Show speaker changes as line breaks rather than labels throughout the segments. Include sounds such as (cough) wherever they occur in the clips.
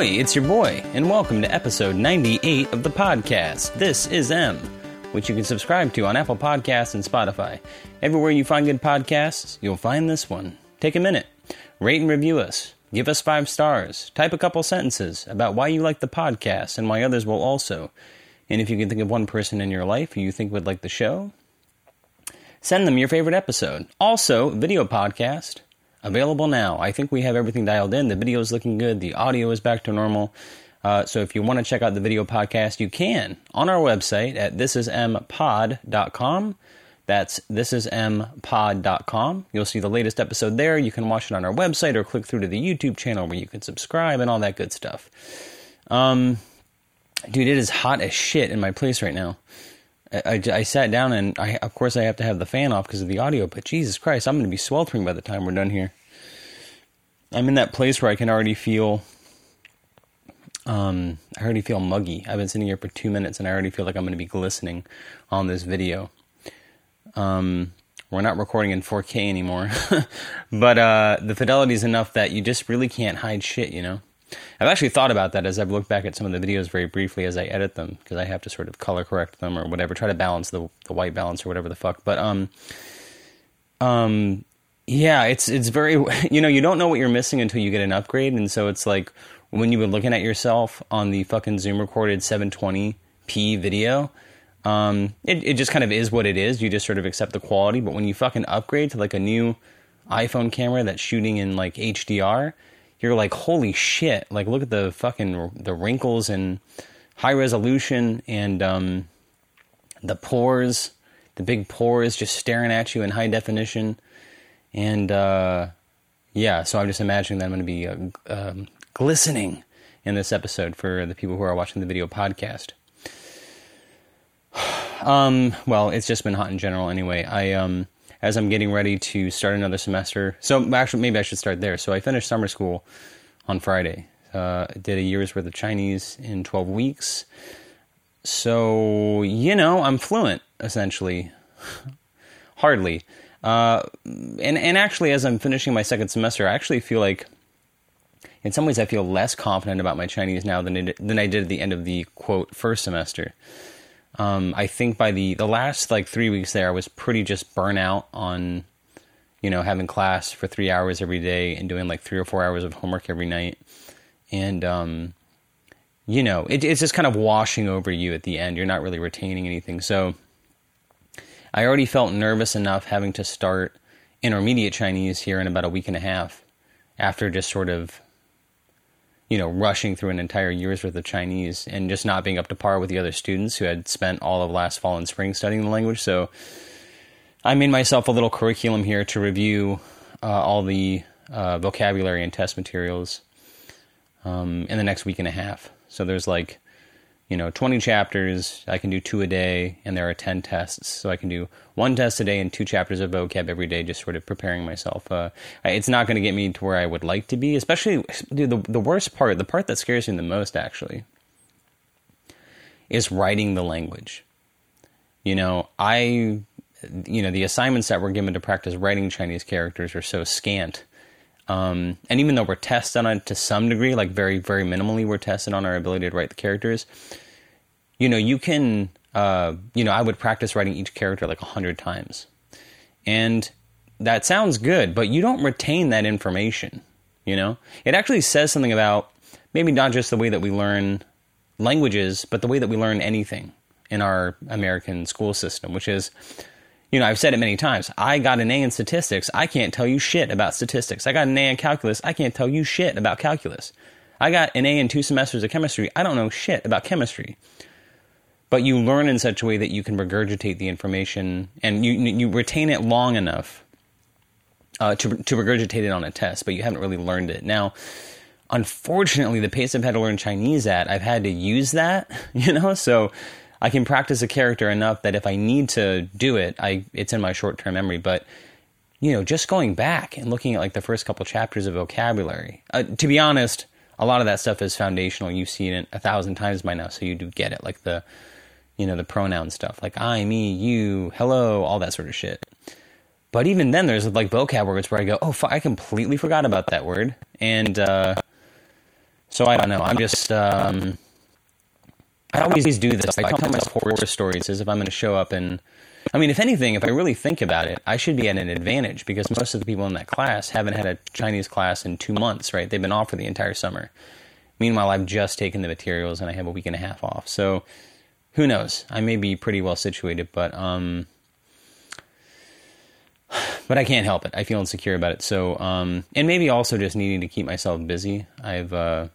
Ahoy, it's your boy, and welcome to episode 98 of the podcast. This is M, which you can subscribe to on Apple Podcasts and Spotify. Everywhere you find good podcasts, you'll find this one. Take a minute, rate and review us, give us five stars, type a couple sentences about why you like the podcast and why others will also. And if you can think of one person in your life who you think would like the show, send them your favorite episode. Also, video podcast available now. I think we have everything dialed in. The video is looking good. The audio is back to normal. Uh, so if you want to check out the video podcast, you can on our website at thisismpod.com. That's thisismpod.com. You'll see the latest episode there. You can watch it on our website or click through to the YouTube channel where you can subscribe and all that good stuff. Um, dude, it is hot as shit in my place right now. I, I, sat down and I, of course, I have to have the fan off because of the audio. But Jesus Christ, I'm going to be sweltering by the time we're done here. I'm in that place where I can already feel. Um, I already feel muggy. I've been sitting here for two minutes and I already feel like I'm going to be glistening on this video. Um, we're not recording in 4K anymore, (laughs) but uh, the fidelity is enough that you just really can't hide shit, you know. I've actually thought about that as I've looked back at some of the videos very briefly as I edit them because I have to sort of color correct them or whatever, try to balance the the white balance or whatever the fuck. But um, um, yeah, it's it's very (laughs) you know you don't know what you're missing until you get an upgrade, and so it's like when you've been looking at yourself on the fucking Zoom recorded 720p video. Um, it, it just kind of is what it is. You just sort of accept the quality. But when you fucking upgrade to like a new iPhone camera that's shooting in like HDR, you're like, holy shit! Like, look at the fucking the wrinkles and high resolution and um, the pores, the big pores just staring at you in high definition, and uh, yeah. So I'm just imagining that I'm going to be uh, um, glistening in this episode for the people who are watching the video podcast. (sighs) Um, well, it's just been hot in general anyway. I um as I'm getting ready to start another semester. So actually, maybe I should start there. So I finished summer school on Friday. Uh, did a year's worth of Chinese in 12 weeks. So you know, I'm fluent essentially. (laughs) Hardly. Uh, and and actually, as I'm finishing my second semester, I actually feel like, in some ways, I feel less confident about my Chinese now than it, than I did at the end of the quote first semester. Um, I think by the the last like three weeks there, I was pretty just burnt out on, you know, having class for three hours every day and doing like three or four hours of homework every night, and um, you know, it, it's just kind of washing over you at the end. You're not really retaining anything. So, I already felt nervous enough having to start intermediate Chinese here in about a week and a half, after just sort of you know, rushing through an entire year's worth of Chinese and just not being up to par with the other students who had spent all of last fall and spring studying the language. So I made myself a little curriculum here to review uh, all the uh, vocabulary and test materials um, in the next week and a half. So there's like you know, 20 chapters. I can do two a day, and there are 10 tests. So I can do one test a day and two chapters of vocab every day, just sort of preparing myself. Uh, it's not going to get me to where I would like to be, especially dude, the, the worst part, the part that scares me the most, actually, is writing the language. You know, I, you know, the assignments that we're given to practice writing Chinese characters are so scant. Um, and even though we're tested on it to some degree, like very, very minimally, we're tested on our ability to write the characters you know, you can, uh, you know, I would practice writing each character like a hundred times. And that sounds good, but you don't retain that information, you know? It actually says something about maybe not just the way that we learn languages, but the way that we learn anything in our American school system, which is, you know, I've said it many times. I got an A in statistics. I can't tell you shit about statistics. I got an A in calculus. I can't tell you shit about calculus. I got an A in two semesters of chemistry. I don't know shit about chemistry but you learn in such a way that you can regurgitate the information and you you retain it long enough uh, to to regurgitate it on a test, but you haven't really learned it. Now, unfortunately, the pace I've had to learn Chinese at, I've had to use that, (laughs) you know, so I can practice a character enough that if I need to do it, I it's in my short term memory, but. You know, just going back and looking at like the first couple chapters of vocabulary. Uh, to be honest, a lot of that stuff is foundational. You've seen it a thousand times by now, so you do get it. Like the you know, the pronoun stuff, like I, me, you, hello, all that sort of shit. But even then, there's like vocab words where I go, oh, I completely forgot about that word. And, uh, So I don't know. I'm just. Um, I always do this. I tell myself horror stories as if I'm going to show up and. I mean, if anything, if I really think about it, I should be at an advantage because most of the people in that class haven't had a Chinese class in two months, right? They've been off for the entire summer. Meanwhile, I've just taken the materials and I have a week and a half off. So who knows? I may be pretty well situated, but um, but I can't help it. I feel insecure about it. So um, and maybe also just needing to keep myself busy. I've uh,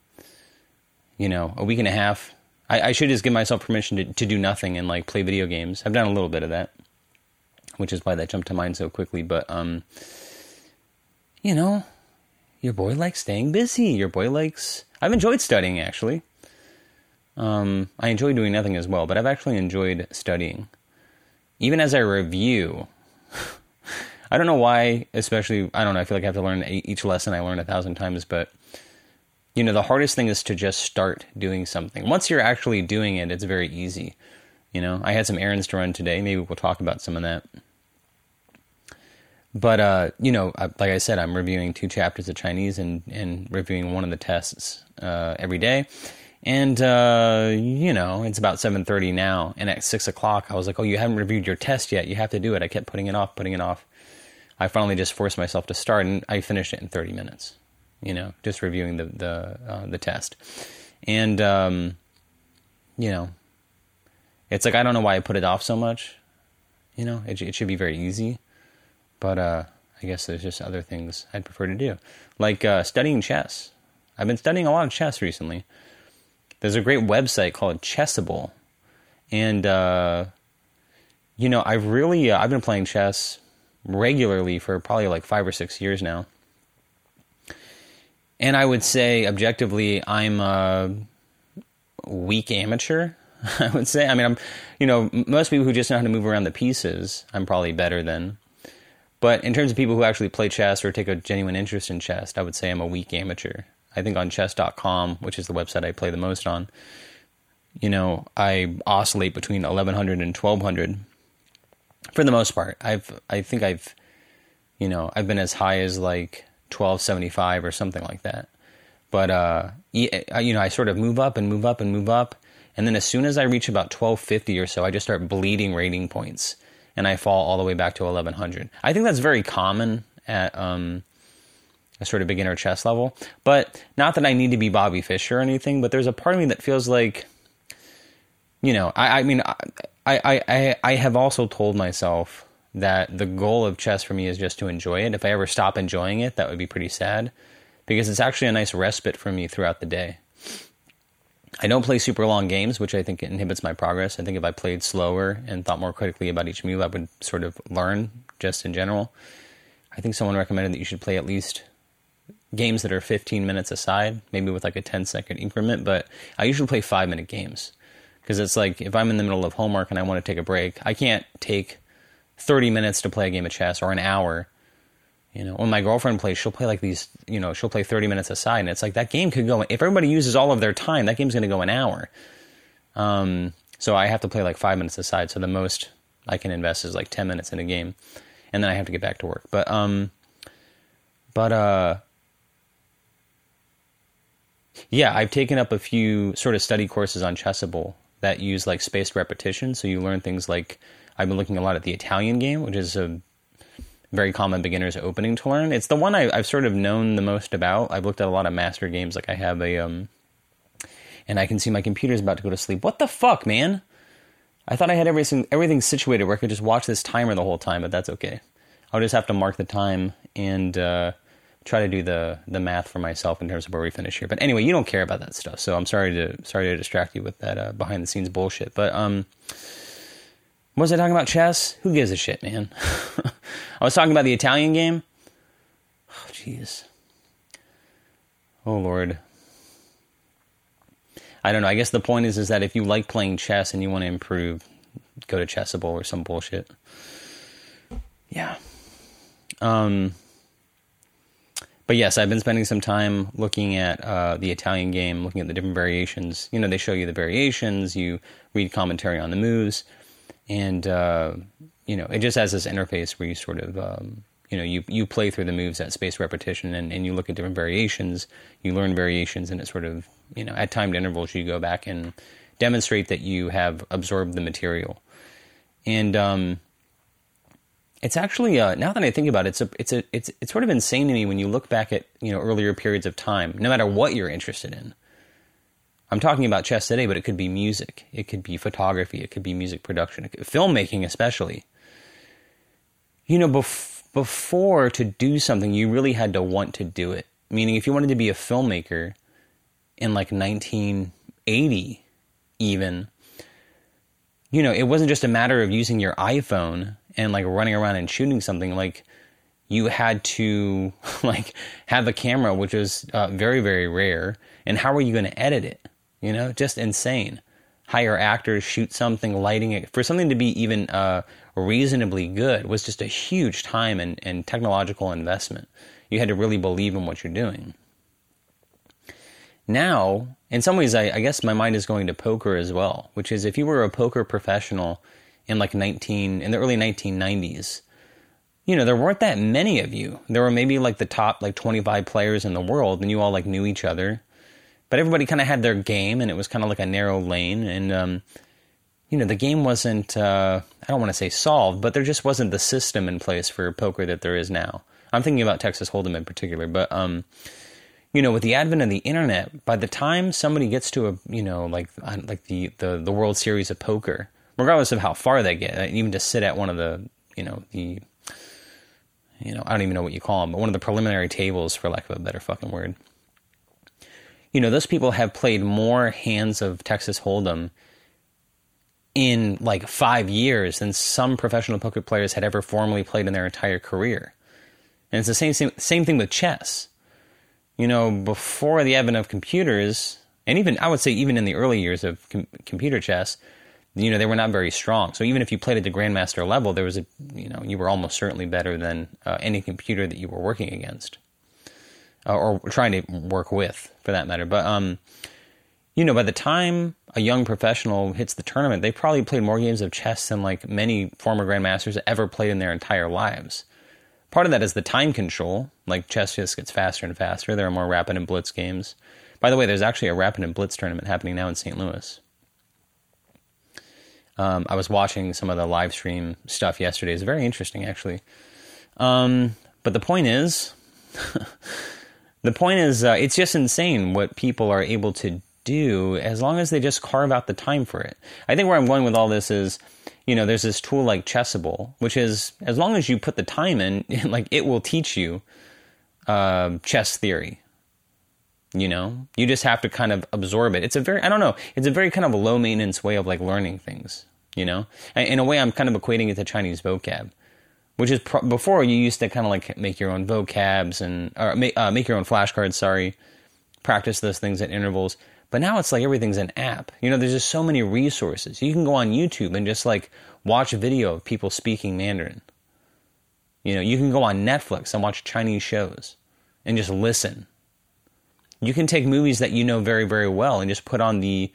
you know, a week and a half I, I should just give myself permission to, to do nothing and like play video games. I've done a little bit of that, which is why that jumped to mind so quickly. But um, you know, your boy likes staying busy. Your boy likes. I've enjoyed studying actually. Um, I enjoy doing nothing as well, but I've actually enjoyed studying. Even as I review, (laughs) I don't know why, especially, I don't know, I feel like I have to learn each lesson I learn a thousand times, but you know, the hardest thing is to just start doing something. Once you're actually doing it, it's very easy. You know, I had some errands to run today. Maybe we'll talk about some of that. But uh, you know, like I said, I'm reviewing two chapters of Chinese and and reviewing one of the tests uh, every day. And uh, you know, it's about seven thirty now, and at six o'clock, I was like, "Oh, you haven't reviewed your test yet. You have to do it." I kept putting it off, putting it off. I finally just forced myself to start, and I finished it in thirty minutes you know, just reviewing the the uh, the test, and um, you know, it's like I don't know why I put it off so much. You know, it it should be very easy, but uh, I guess there's just other things I'd prefer to do, like uh, studying chess. I've been studying a lot of chess recently. There's a great website called Chessable, and uh, you know, I've really uh, I've been playing chess regularly for probably like five or six years now and I would say objectively, I'm a weak amateur. (laughs) I would say. I mean, I'm, you know, most people who just know how to move around the pieces, I'm probably better than. But in terms of people who actually play chess or take a genuine interest in chess, I would say I'm a weak amateur. I think on chess.com, which is the website I play the most on, you know, I oscillate between 1100 and 1200 for the most part. I've, I think I've, you know, I've been as high as like 1275 or something like that. But uh, you know, I sort of move up and move up and move up, and then as soon as I reach about 1250 or so, I just start bleeding rating points, and I fall all the way back to 1100. I think that's very common at um, a sort of beginner chess level. But not that I need to be Bobby Fischer or anything, but there's a part of me that feels like, you know, I, I mean, I, I, I, I have also told myself that the goal of chess for me is just to enjoy it. If I ever stop enjoying it, that would be pretty sad because it's actually a nice respite for me throughout the day. I don't play super long games, which I think inhibits my progress. I think if I played slower and thought more critically about each move, I would sort of learn just in general. I think someone recommended that you should play at least games that are 15 minutes aside, maybe with like a 10 second increment, but I usually play 5 minute games because it's like if I'm in the middle of homework and I want to take a break, I can't take 30 minutes to play a game of chess or an hour. You know, when my girlfriend plays, she'll play like these, you know, she'll play 30 minutes aside. And it's like that game could go, if everybody uses all of their time, that game's going to go an hour. Um, so I have to play like five minutes aside. So the most I can invest is like 10 minutes in a game. And then I have to get back to work. But, um, but, uh, yeah, I've taken up a few sort of study courses on Chessable that use like spaced repetition. So you learn things like I've been looking a lot at the Italian game, which is a very common beginner's opening to learn. It's the one I, have sort of known the most about. I've looked at a lot of master games. Like I have a, um, and I can see my computer's about to go to sleep. What the fuck, man? I thought I had everything everything situated where I could just watch this timer the whole time, but that's okay. I'll just have to mark the time and uh, try to do the the math for myself in terms of where we finish here. But anyway, you don't care about that stuff, so I'm sorry to sorry to distract you with that uh, behind the scenes bullshit. But um, was I talking about chess? Who gives a shit, man? (laughs) I was talking about the Italian game. Oh, jeez. Oh, Lord. I don't know. I guess the point is, is that if you like playing chess and you want to improve, go to Chessable or some bullshit. Yeah. Um. But yes, I've been spending some time looking at uh, the Italian game, looking at the different variations. You know, they show you the variations. You read commentary on the moves and uh, you know it just has this interface where you sort of um, you know you you play through the moves at spaced repetition and, and you look at different variations you learn variations and it sort of you know at timed intervals you go back and demonstrate that you have absorbed the material and um, it's actually uh, now that I think about it, it's a, it's a, it's it's sort of insane to me when you look back at you know earlier periods of time, no matter what you're interested in. I'm talking about chess today, but it could be music, it could be photography, it could be music production, could, filmmaking, especially. You know, bef- before to do something, you really had to want to do it. Meaning, if you wanted to be a filmmaker in like 1980, even, you know, it wasn't just a matter of using your iPhone and like running around and shooting something. Like, you had to (laughs) like have a camera, which was uh, very, very rare. And how were you going to edit it? You know, just insane. Hire actors, shoot something, lighting it for something to be even uh, reasonably good was just a huge time and, and technological investment. You had to really believe in what you're doing. Now, in some ways, I, I guess my mind is going to poker as well, which is if you were a poker professional in like 19 in the early 1990s, you know, there weren't that many of you. There were maybe like the top like 25 players in the world, and you all like knew each other but everybody kind of had their game, and it was kind of like a narrow lane. And um, you know, the game wasn't uh, I don't want to say solved, but there just wasn't the system in place for poker that there is now. I'm thinking about Texas Hold'em in particular, but um, you know, with the advent of the internet, by the time somebody gets to a you know like like the the, the World Series of poker, regardless of how far they get, even to sit at one of the you know the you know I don't even know what you call them, but one of the preliminary tables, for lack of a better fucking word you know, those people have played more hands of Texas Hold'em in like five years than some professional poker players had ever formally played in their entire career. And it's the same, same, same thing with chess. You know, before the advent of computers, and even, I would say, even in the early years of com- computer chess, you know, they were not very strong. So even if you played at the grandmaster level, there was a, you know, you were almost certainly better than uh, any computer that you were working against or trying to work with, for that matter. But um, you know, by the time a young professional hits the tournament, they've probably played more games of chess than like many former grandmasters ever played in their entire lives. Part of that is the time control. Like chess just gets faster and faster. There are more rapid and blitz games. By the way, there's actually a rapid and blitz tournament happening now in St. Louis. Um, I was watching some of the live stream stuff yesterday. It's very interesting, actually. Um, but the point is, (laughs) the point is, uh, it's just insane what people are able to do as long as they just carve out the time for it. I think where I'm going with all this is, you know, there's this tool like Chessable, which is as long as you put the time in, (laughs) like it will teach you uh, chess theory. You know, you just have to kind of absorb it. It's a very, I don't know, it's a very kind of low maintenance way of like learning things. You know, in a way, I'm kind of equating it to Chinese vocab which is pro- before you used to kind of like make your own vocabs and or make, uh, make your own flashcards. Sorry, practice those things at intervals. But now it's like everything's an app. You know, there's just so many resources. You can go on YouTube and just like watch a video of people speaking Mandarin. You know, you can go on Netflix and watch Chinese shows and just listen. You can take movies that you know very very well and just put on the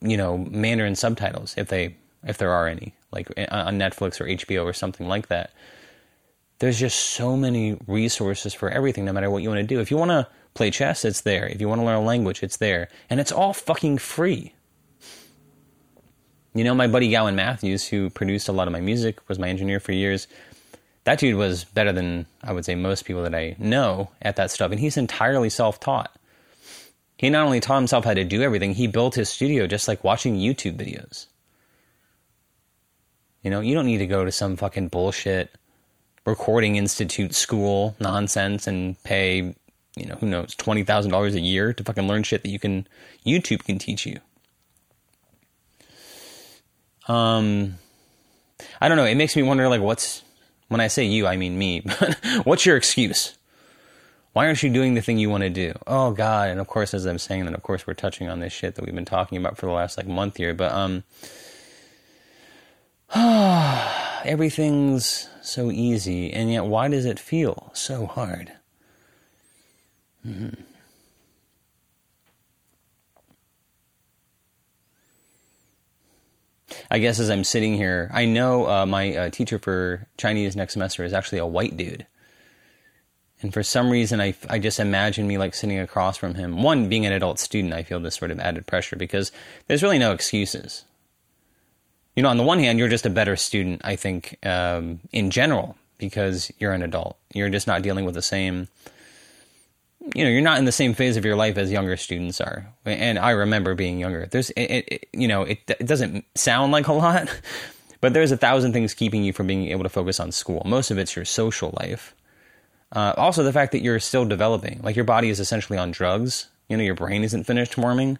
you know Mandarin subtitles if they if there are any like on Netflix or HBO or something like that there's just so many resources for everything, no matter what you want to do. If you want to play chess, it's there. If you want to learn a language, it's there. And it's all fucking free. You know, my buddy Gowan Matthews, who produced a lot of my music, was my engineer for years. That dude was better than, I would say, most people that I know at that stuff. And he's entirely self taught. He not only taught himself how to do everything, he built his studio just like watching YouTube videos. You know, you don't need to go to some fucking bullshit recording institute school nonsense and pay, you know, who knows, twenty thousand dollars a year to fucking learn shit that you can YouTube can teach you. Um, I don't know. It makes me wonder, like, what's when I say you, I mean me. (laughs) But what's your excuse? Why aren't you doing the thing you want to do? Oh God! And of course, as I'm saying that, of course, we're touching on this shit that we've been talking about for the last like month here. But um, (sighs) everything's so easy, and yet why does it feel so hard? Mm-hmm. I guess as I'm sitting here, I know uh, my uh, teacher for Chinese next semester is actually a white dude. And for some reason, I, I just imagine me like sitting across from him. One, being an adult student, I feel this sort of added pressure because there's really no excuses. You know, on the one hand, you're just a better student, I think, um, in general, because you're an adult. You're just not dealing with the same, you know, you're not in the same phase of your life as younger students are. And I remember being younger. There's, it, it, you know, it, it doesn't sound like a lot, (laughs) but there's a thousand things keeping you from being able to focus on school. Most of it's your social life uh, also, the fact that you're still developing, like your body is essentially on drugs. You know, your brain isn't finished forming.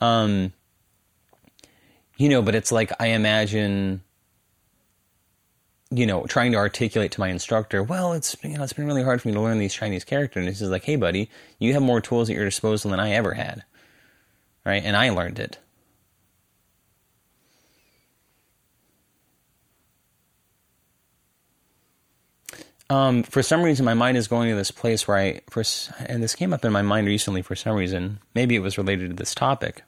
Um, you know, but it's like I imagine, you know, trying to articulate to my instructor, well, it's you know, it's been really hard for me to learn these Chinese characters. And he's like, hey, buddy, you have more tools at your disposal than I ever had, right? And I learned it. Um, for some reason, my mind is going to this place where I, for, and this came up in my mind recently for some reason. Maybe it was related to this topic.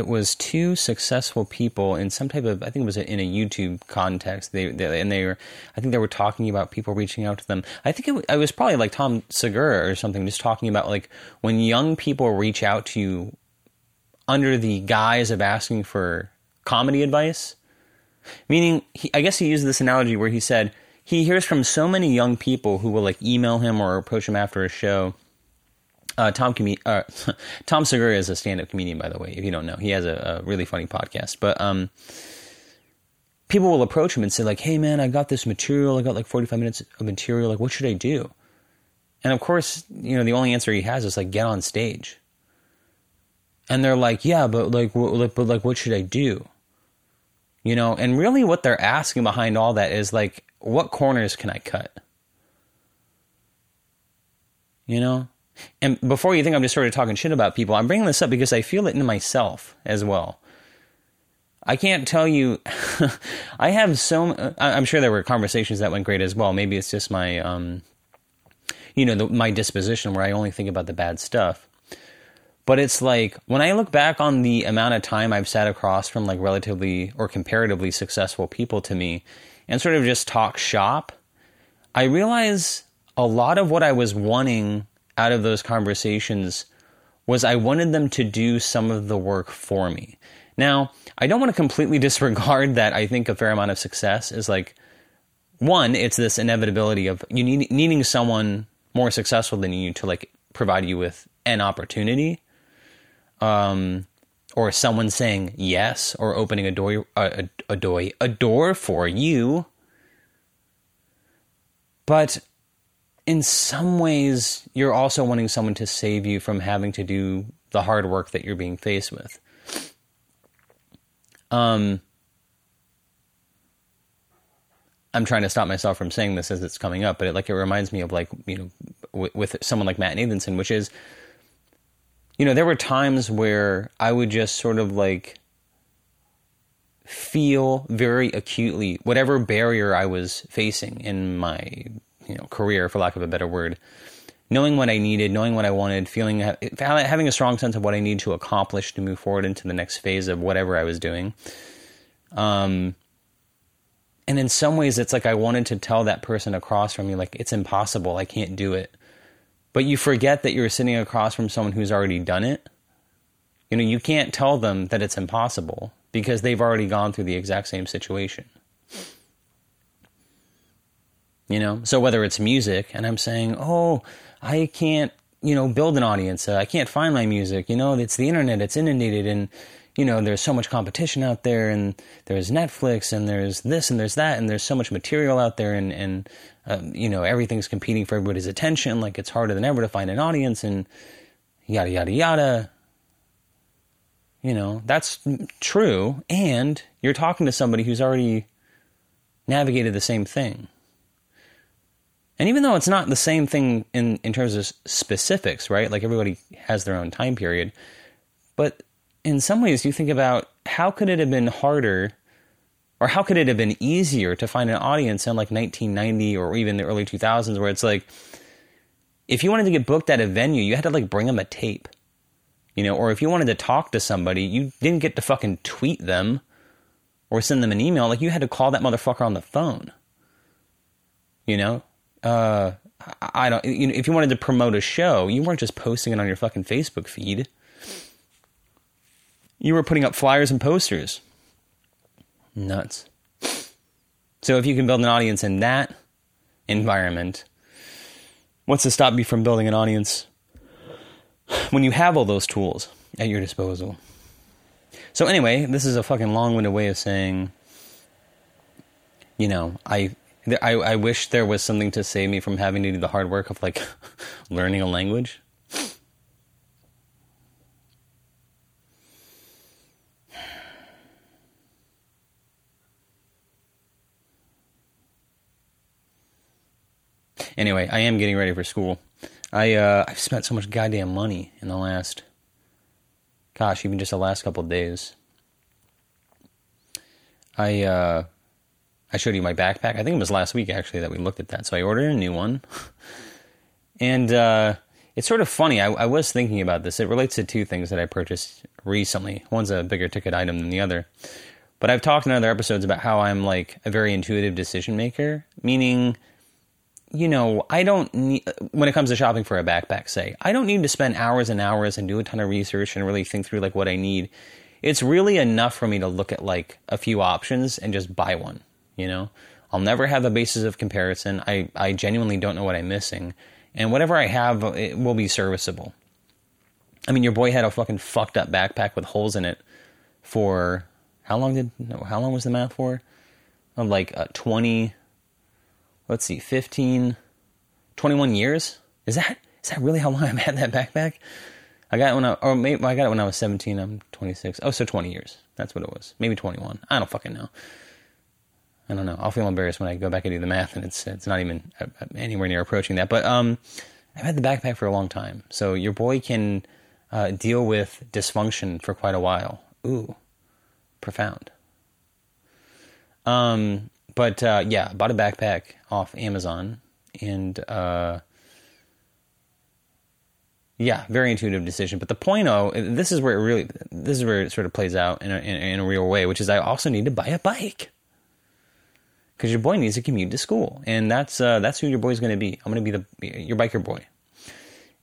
It was two successful people in some type of, I think it was in a YouTube context. They, they and they were, I think they were talking about people reaching out to them. I think it, it was probably like Tom Segura or something, just talking about like when young people reach out to you under the guise of asking for comedy advice Meaning, he, I guess he used this analogy where he said he hears from so many young people who will like email him or approach him after a show. Uh, Tom Com- uh, (laughs) Tom Segura is a stand-up comedian, by the way. If you don't know, he has a, a really funny podcast. But um, people will approach him and say like, "Hey, man, I got this material. I got like forty-five minutes of material. Like, what should I do?" And of course, you know, the only answer he has is like, "Get on stage." And they're like, "Yeah, but like, what, but like, what should I do?" You know, and really what they're asking behind all that is like, what corners can I cut? You know? And before you think I'm just sort of talking shit about people, I'm bringing this up because I feel it in myself as well. I can't tell you. (laughs) I have so. I'm sure there were conversations that went great as well. Maybe it's just my, um, you know, the, my disposition where I only think about the bad stuff. But it's like when I look back on the amount of time I've sat across from like relatively or comparatively successful people to me and sort of just talk shop, I realize a lot of what I was wanting out of those conversations was I wanted them to do some of the work for me. Now, I don't want to completely (laughs) disregard that I think a fair amount of success is like one, it's this inevitability of you need, needing someone more successful than you to like provide you with an opportunity um, or someone saying yes or opening a door a, a, a door a door for you but in some ways you're also wanting someone to save you from having to do the hard work that you're being faced with. Um I'm trying to stop myself from saying this as it's coming up, but it like it reminds me of like you know w- with someone like Matt Nathanson, which is you know, there were times where I would just sort of like feel very acutely whatever barrier I was facing in my, you know, career, for lack of a better word. Knowing what I needed, knowing what I wanted, feeling having a strong sense of what I need to accomplish to move forward into the next phase of whatever I was doing. Um, and in some ways, it's like I wanted to tell that person across from me, like, it's impossible. I can't do it but you forget that you're sitting across from someone who's already done it. You know, you can't tell them that it's impossible because they've already gone through the exact same situation. You know, so whether it's music and I'm saying, oh, I can't, you know, build an audience, uh, I can't find my music, you know, it's the internet, it's inundated and, you know, there's so much competition out there and there's Netflix and there's this and there's that and there's so much material out there and, and um, you know, everything's competing for everybody's attention. Like it's harder than ever to find an audience and yada, yada, yada. You know, that's true. And you're talking to somebody who's already navigated the same thing. And even though it's not the same thing in, in terms of specifics, right? Like everybody has their own time period. But in some ways, you think about how could it have been harder or how could it have been easier to find an audience in like 1990 or even the early 2000s where it's like if you wanted to get booked at a venue you had to like bring them a tape you know or if you wanted to talk to somebody you didn't get to fucking tweet them or send them an email. Like you had to call that motherfucker on the phone. You know, uh, I don't. You know, if you wanted to promote a show, you weren't just posting it on your fucking Facebook feed. You were putting up flyers and posters. Nuts. So if you can build an audience in that environment, what's to stop you from building an audience when you have all those tools at your disposal? So anyway, this is a fucking long-winded way of saying, you know, I, I, I wish there was something to save me from having to do the hard work of like (laughs) learning a language. Anyway, I am getting ready for school. I uh, I've spent so much goddamn money in the last, gosh, even just the last couple days. I uh, I showed you my backpack. I think it was last week actually that we looked at that. So I ordered a new one, (laughs) and uh, it's sort of funny. I, I was thinking about this. It relates to two things that I purchased recently. One's a bigger ticket item than the other. But I've talked in other episodes about how I'm like a very intuitive decision maker, meaning you know, I don't need, when it comes to shopping for a backpack, say, I don't need to spend hours and hours and do a ton of research and really think through like what I need. It's really enough for me to look at like a few options and just buy one, you know? I'll never have a basis of comparison. I, I genuinely don't know what I'm missing. And whatever I have, it will be serviceable. I mean, your boy had a fucking fucked up backpack with holes in it for how long did, how long was the math for? Like uh, 20, let's see, 15, 21 years. Is that is that really how long (laughs) I've had that backpack? I got it when I or maybe I got it when I was 17. I'm 26. Oh, so 20 years. That's what it was. Maybe 21. I don't fucking know. I don't know. I'll feel embarrassed when I go back and do the math, and it's it's not even uh, uh, anywhere near approaching that. But um, I've had the backpack for a long time, so your boy can uh, deal with dysfunction for quite a while. Ooh, profound. Um, but uh, yeah, bought a backpack off Amazon, and uh, yeah, very intuitive decision. But the point, oh, this is where it really, this is where it sort of plays out in a, in, in a real way, which is I also need to buy a bike because your boy needs to commute to school, and that's uh, that's who your boy's going to be. I'm going to be the your biker boy,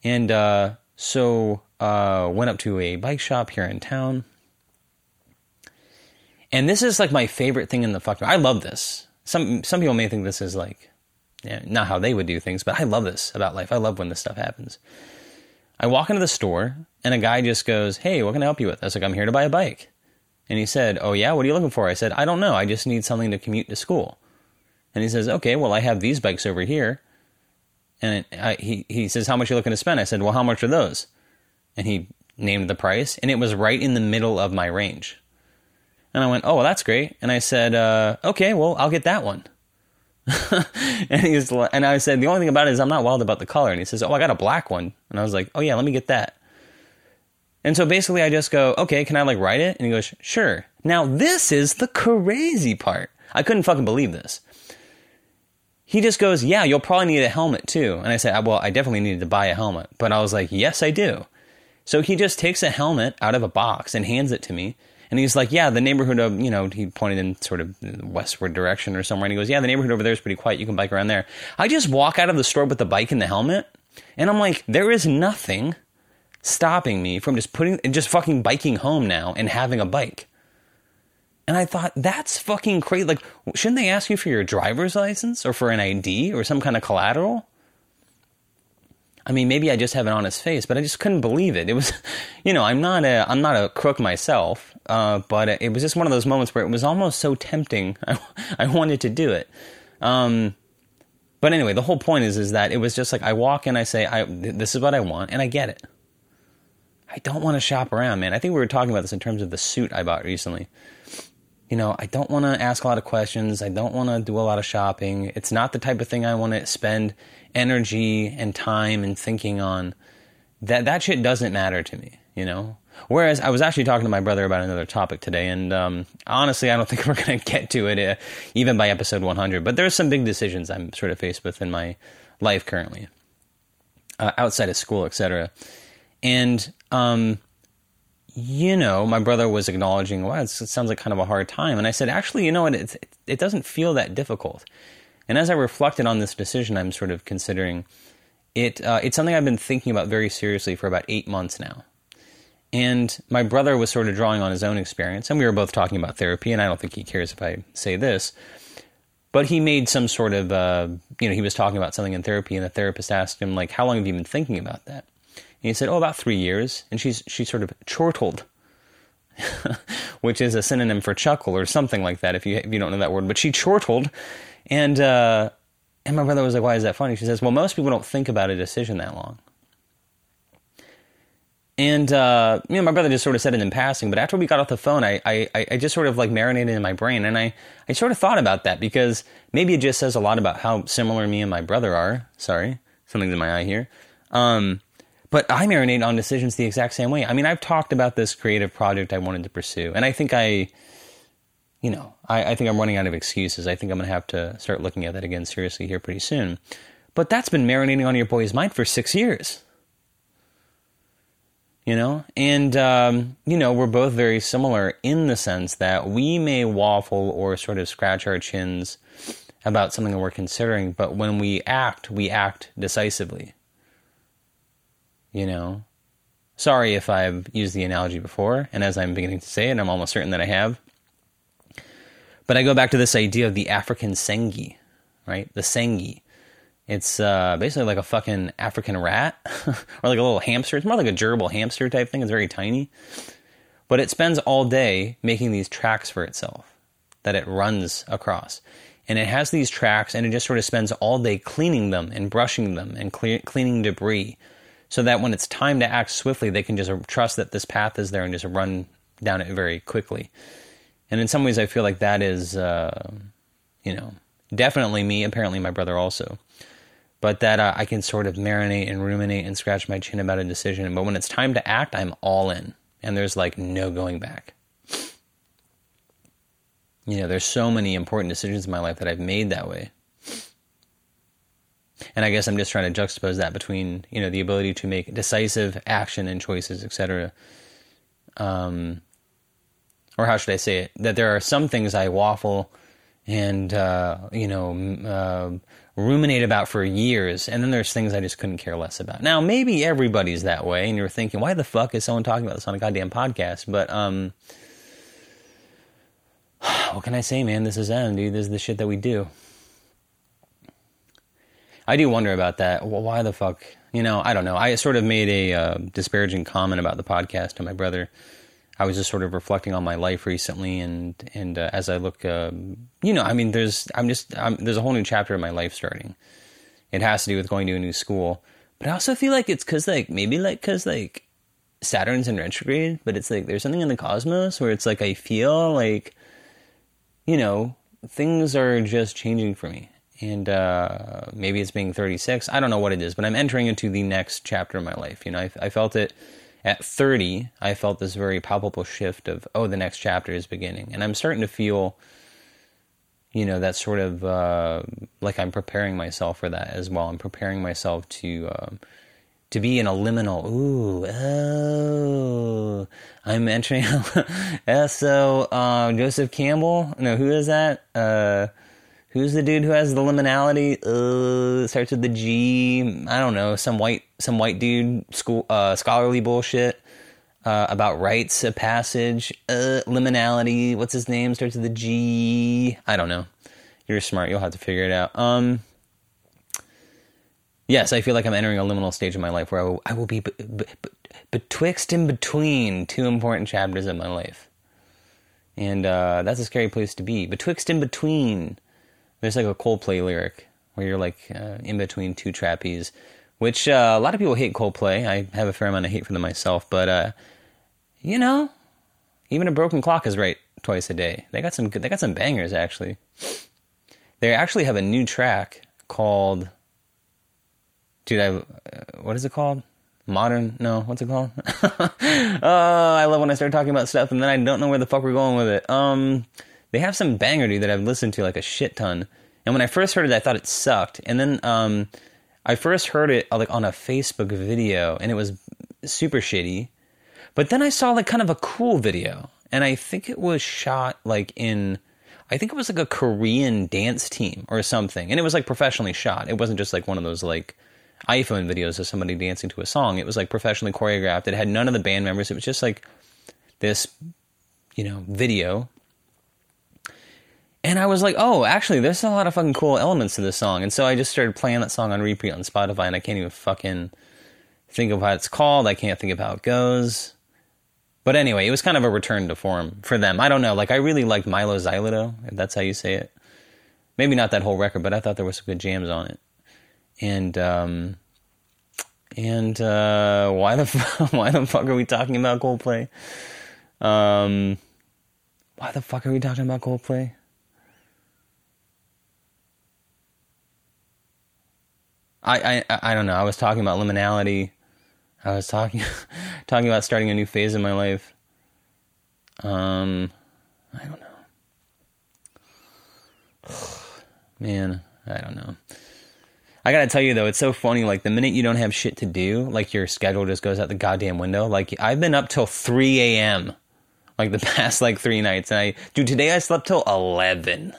and uh, so uh, went up to a bike shop here in town and this is like my favorite thing in the fucking. I love this. Some some people may think this is like, yeah, not how they would do things, but I love this about life. I love when this stuff happens. I walk into the store and a guy just goes, "Hey, what can I help you with?" I was like, "I'm here to buy a bike," and he said, "Oh yeah, what are you looking for?" I said, "I don't know. I just need something to commute to school." And he says, "Okay, well, I have these bikes over here." And I, he he says, "How much are you looking to spend?" I said, "Well, how much are those?" And he named the price, and it was right in the middle of my range. And I went, oh, well, that's great. And I said, uh, okay, well, I'll get that one. (laughs) and he's and I said, the only thing about it is I'm not wild about the color. And he says, oh, I got a black one. And I was like, oh yeah, let me get that. And so basically, I just go, okay, can I like write it? And he goes, sure. Now this is the crazy part. I couldn't fucking believe this. He just goes, yeah, you'll probably need a helmet too. And I said, uh, well, I definitely needed to buy a helmet. But I was like, yes, I do. So he just takes a helmet out of a box and hands it to me. And he's like, yeah, the neighborhood of, you know, he pointed in sort of westward direction or somewhere. And he goes, yeah, the neighborhood over there is pretty quiet. You can bike around there. I just walk out of the store with the bike and the helmet. And I'm like, there is nothing stopping me from just putting, and just fucking biking home now and having a bike. And I thought, that's fucking crazy. Like, shouldn't they ask you for your driver's license or for an ID or some kind of collateral? I mean, maybe I just have an honest face, but I just couldn't believe it. It was, (laughs) you know, I'm not a, I'm not a crook myself, uh, but it was just one of those moments where it was almost so tempting. I, (laughs) I wanted to do it. Um, but anyway, the whole point is, is that it was just like I walk in, I say, I, this is what I want, and I get it. I don't want to shop around, man. I think we were talking about this in terms of the suit I bought recently. You know, I don't want to ask a lot of questions. I don't want to do a lot of shopping. It's not the type of thing I want to spend energy and time and thinking on, that that shit doesn't matter to me, you know. Whereas I was actually talking to my brother about another topic today, and um, honestly, I don't (laughs) think we're going to get to it uh, even by episode 100. But there's some big decisions I'm sort of faced with in my life currently, uh, outside of school, etc. And um, you know, my brother was acknowledging, well, it sounds like kind of a hard time. And I said, actually, you know what? It, it doesn't feel that difficult. And as I reflected on this decision, I'm sort of considering it. Uh, it's something I've been thinking about very seriously for about eight months now. And my brother was sort of drawing on his own experience, and we were both talking about therapy. And I don't think he cares if I say this, but he made some sort of, uh, you know, he was talking about something in therapy, and the therapist asked him, like, how long have you been thinking about that? He said, "Oh, about three years." And she's she sort of chortled, (laughs) which is a synonym for chuckle or something like that. If you if you don't know that word, but she chortled, and uh, and my brother was like, "Why is that funny?" She says, "Well, most people don't think about a decision that long." And uh, you know, my brother just sort of said it in passing. But after we got off the phone, I, I, I just sort of like marinated in my brain, and I, I sort of thought about that because maybe it just says a lot about how similar me and my brother are. Sorry, something's in my eye here. Um, but I marinate on decisions the exact same way. I mean, I've talked about this creative project I wanted to pursue, and I think I, you know, I, I think I'm running out of excuses. I think I'm going to have to start looking at that again seriously here pretty soon. But that's been marinating on your boy's mind for six years. You know, and um, you know, we're both very similar in the sense that we may waffle or sort of scratch our chins about something that we're considering, but when we act, we act decisively you know. Sorry if I've used the analogy before, and as I'm beginning to say it, I'm almost certain that I have. But I go back to this idea of the African sengi, right? The sengi. It's uh, basically like a fucking African rat, (laughs) or like a little hamster. It's more like a gerbil hamster type thing. It's very tiny. But it spends all day making these tracks for itself that it runs across. And it has these tracks, and it just sort of spends all day cleaning them and brushing them and clear, cleaning debris so that when it's time to act swiftly, they can just trust that this path is there and just run down it very quickly. And in some ways, I feel like that is, uh, you know, definitely me, apparently my brother also. But that uh, I can sort of marinate and ruminate and scratch my chin about a decision. But when it's time to act, I'm all in. And there's like no going back. You know, there's so many important decisions in my life that I've made that way. And I guess I'm just trying to juxtapose that between you know the ability to make decisive action and choices, etc. Um, or how should I say it? That there are some things I waffle and uh, you know uh, ruminate about for years, and then there's things I just couldn't care less about. Now maybe everybody's that way, and you're thinking, why the fuck is someone talking about this on a goddamn podcast? But um, (sighs) what can I say, man? This is Zen, dude. This is the shit that we do. I do wonder about that. Well, why the fuck? You know, I don't know. I sort of made a uh, disparaging comment about the podcast to my brother. I was just sort of reflecting on my life recently, and and uh, as I look, uh, you know, I mean, there's I'm just I'm, there's a whole new chapter of my life starting. It has to do with going to a new school, but I also feel like it's because like maybe like because like Saturn's in retrograde, but it's like there's something in the cosmos where it's like I feel like, you know, things are just changing for me, and uh, maybe it's being 36. I don't know what it is, but I'm entering into the next chapter of my life. You know, I, I, felt it at 30. I felt this very palpable shift of, oh, the next chapter is beginning, and I'm starting to feel, you know, that sort of uh, like I'm preparing myself for that as well. I'm preparing myself to. Um, to be in a liminal, ooh, oh, I'm entering. (laughs) so, uh, Joseph Campbell, no, who is that? Who's the dude who has the liminality? Uh, starts with the G. I don't know. Some white, some white dude, school, uh, scholarly bullshit uh, about rites of passage. Uh, liminality. What's his name? Starts with the G. I don't know. You're smart. You'll have to figure it out. Um. Yes, I feel like I'm entering a liminal stage of my life where I will, I will be b- b- betwixt and between two important chapters of my life. And uh, that's a scary place to be. Betwixt and between there's like a Coldplay lyric where you're like uh, in between two trapeze, which uh, a lot of people hate Coldplay. I have a fair amount of hate for them myself, but uh, you know, even a broken clock is right twice a day. They got some they got some bangers actually. They actually have a new track called, dude, I uh, what is it called? Modern? No, what's it called? oh, (laughs) I love when I start talking about stuff and then I don't know where the fuck we're going with it. Um, they have some banger dude that I've listened to like a shit ton. And when I first heard it, I thought it sucked. And then um, I first heard it like on a Facebook video, and it was super shitty. But then I saw like kind of a cool video, and I think it was shot like in, I think it was like a Korean dance team or something, and it was like professionally shot. It wasn't just like one of those like iPhone videos of somebody dancing to a song. It was like professionally choreographed. It had none of the band members. It was just like this, you know, video. And I was like, oh, actually, there's a lot of fucking cool elements to this song. And so I just started playing that song on repeat on Spotify, and I can't even fucking think of how it's called. I can't think of how it goes. But anyway, it was kind of a return to form for them. I don't know. Like, I really liked Mylo Xyloto, if that's how you say it. Maybe not that whole record, but I thought there was some good jams on it and um, and uh, why the (laughs) f- why the fuck are we talking about Coldplay? Um, why the fuck are we talking about Coldplay? I, I I don't know. I was talking about liminality. I was talking (laughs) talking about starting a new phase in my life. Um, I don't know. (sighs) Man, I don't know. I gotta tell you though, it's so funny. Like the minute you don't have shit to do, like your schedule just goes out the goddamn window. Like I've been up till 3 a.m. like the (laughs) past like three nights, and I dude today I slept till 11.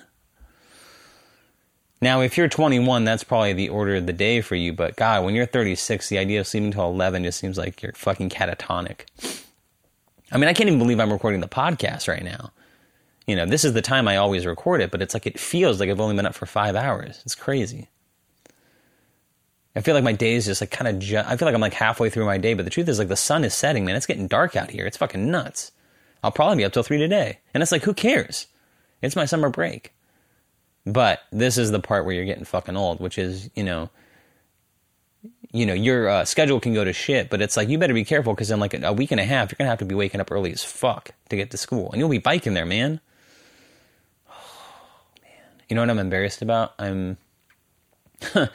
Now, if you're 21, that's probably the order of the day for you. But God, when you're 36, the idea of sleeping till 11 just seems like you're fucking catatonic. I mean, I can't even believe I'm recording the podcast right now. You know, this is the time I always record it, but it's like it feels like I've only been up for five hours. It's crazy. I feel like my day is just like kind of. Ju- I feel like I'm like halfway through my day, but the truth is like the sun is setting, man. It's getting dark out here. It's fucking nuts. I'll probably be up till three today, and it's like who cares? It's my summer break. But this is the part where you're getting fucking old, which is you know, you know your uh, schedule can go to shit, but it's like you better be careful because in like a week and a half you're gonna have to be waking up early as fuck to get to school, and you'll be biking there, man. Man, (sighs) you know what I'm embarrassed about? I'm. (laughs)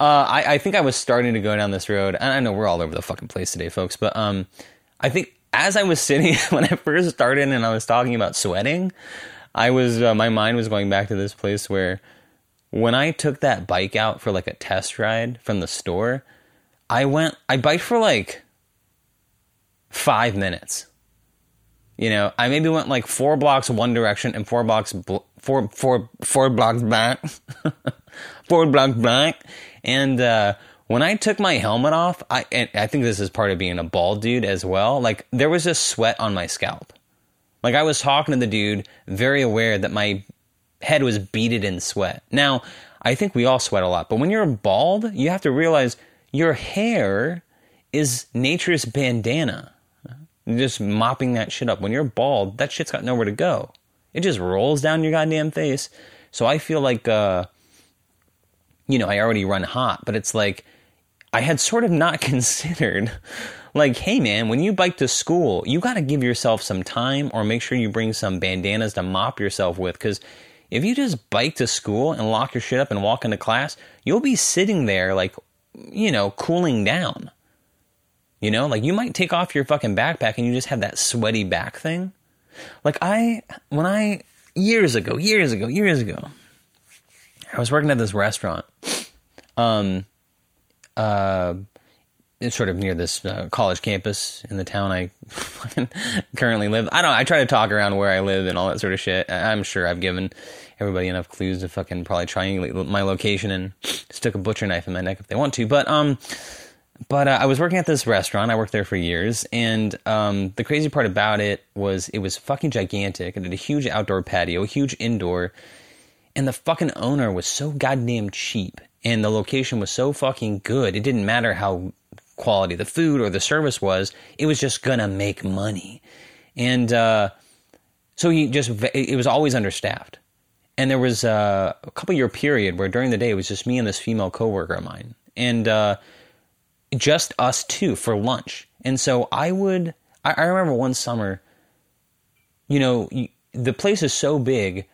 Uh, I, I, think I was starting to go down this road. I know we're all over the fucking place today, folks, but um, I think as I was sitting (laughs) when I first started and I was talking about sweating, I was uh, my mind was going back to this place where when I took that bike out for like a test ride from the store, I went I biked for like five minutes. You know, I maybe went like four blocks one direction and four blocks bl- four four four blocks back, (laughs) four blocks back, and uh, when I took my helmet off, I I think this is part of being a bald dude as well. Like there was just sweat on my scalp. Like I was talking to the dude, very aware that my head was beaded in sweat. Now, I think we all sweat a lot, but when you're bald, you have to realize your hair is nature's bandana. You're just mopping that shit up. When you're bald, that shit's got nowhere to go. It just rolls down your goddamn face. So I feel like uh, you know, I already run hot, but it's like I had sort of not (laughs) considered like, hey man, when you bike to school, you got to give yourself some time or make sure you bring some bandanas to mop yourself with cuz if you just bike to school and lock your shit up and walk into class, you'll be sitting there like, you know, cooling down. You know, like you might take off your fucking backpack and you just have that sweaty back thing. Like I when I years ago, years ago, years ago, I was working at this restaurant. Um, uh, it's sort of near this uh, college campus in the town I (laughs) currently live. I don't. I try to talk around where I live and all that sort of shit. I'm sure I've given everybody enough clues to fucking probably triangulate my location and stick a butcher knife in my neck if they want to. But um, but uh, I was working at this restaurant. I worked there for years, and um, the crazy part about it was it was fucking gigantic. It had a huge outdoor patio, a huge indoor and the fucking owner was so goddamn cheap and the location was so fucking good. It didn't matter how quality of the food or the service was. It was just gonna make money. And uh, so he just, it was always understaffed. And there was uh, a couple year period where during the day it was just me and this female coworker of mine. And uh, just us two for lunch. And so I would, I, I remember one summer, you know, the place is so big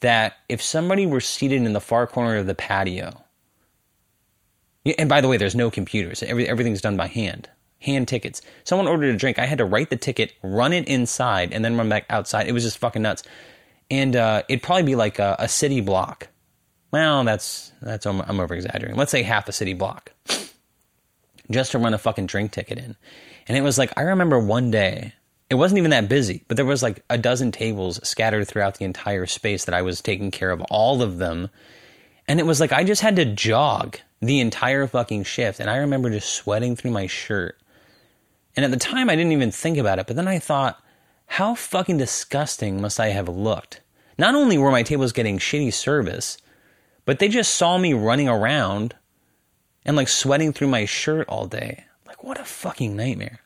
that if somebody were seated in the far corner of the patio, and by the way, there's no computers, Every, everything's done by hand, hand tickets. Someone ordered a drink, I had to write the ticket, run it inside, and then run back outside. It was just fucking nuts. And uh, it'd probably be like a, a, city block. Well, that's that's I'm over exaggerating. Let's say half a city block. just to run a fucking drink ticket in. And it was like, I remember one day, it wasn't even that busy, but there was like a dozen tables scattered throughout the entire space that I was taking care of all of them. And it was like, I just had to jog the entire fucking shift. And I remember just sweating through my shirt. And at the time, I didn't even think about it, but then I thought, how fucking disgusting must I have looked? Not only were my tables getting shitty service, but they just saw me running around and like sweating through my shirt all day. Like, what a fucking nightmare.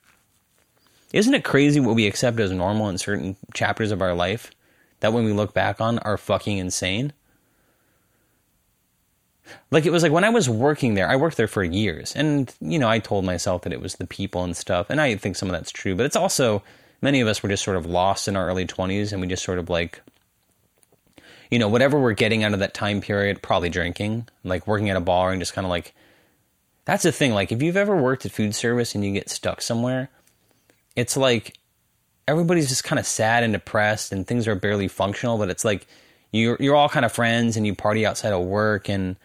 Isn't it crazy what we accept as normal in certain chapters of our life that when we look back on are fucking insane? Like it was like when I was working there, I worked there for years, and you know, I told myself that it was the people and stuff, and I think some of that's true, but it's also many of us were just sort of lost in our early 20s and we just sort of like you know, whatever we're getting out of that time period, probably drinking, like working at a bar and just kind of like that's the thing. Like, if you've ever worked at food service and you get stuck somewhere, it's like everybody's just kind of sad and depressed and things are barely functional, but it's like you're, you're all kind of friends and you party outside of work and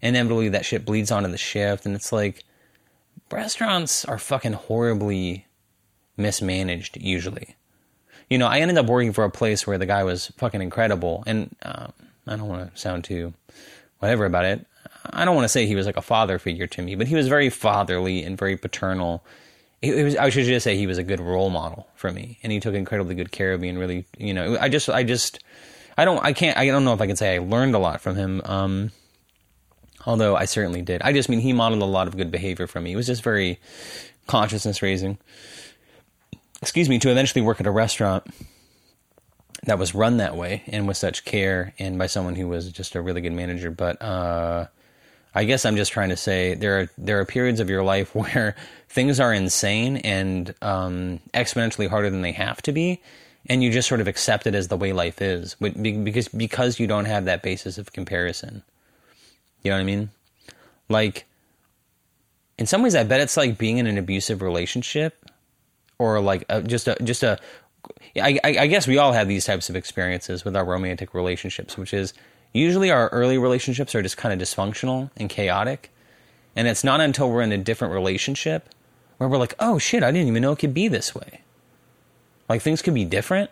inevitably that shit bleeds onto the shift. And it's like restaurants are fucking horribly mismanaged usually. You know, I ended up working for a place where the guy was fucking incredible and, um, I don't want to sound too whatever about it. I don't want to say he was like a father figure to me, but he was very fatherly and very paternal. It, was, I should just say he was a good role model for me, and he took incredibly good care of me. And really, you know, I just, I just, I don't, I can't, I don't know if I can say I learned a lot from him. Um, although I certainly did. I just mean he modeled a lot of good behavior from me. It was just very consciousness raising. Excuse me, to eventually work at a restaurant that was run that way and with such care and by someone who was just a really good manager. But uh, I guess I'm just trying to say there are there are periods of your life (laughs) where things are insane and um, exponentially harder than they have to be, and you just sort of accept it as the way life is, because because you don't have that basis of comparison. You know what I mean? Like, in some ways, I bet it's like being in an abusive relationship, or like a, just a just a. I, I guess we all have these types of experiences with our romantic relationships, which is usually our early relationships are just kind of dysfunctional and chaotic. And it's not until we're in a different relationship where we're like, oh shit, I didn't even know it could be this way. Like things could be different.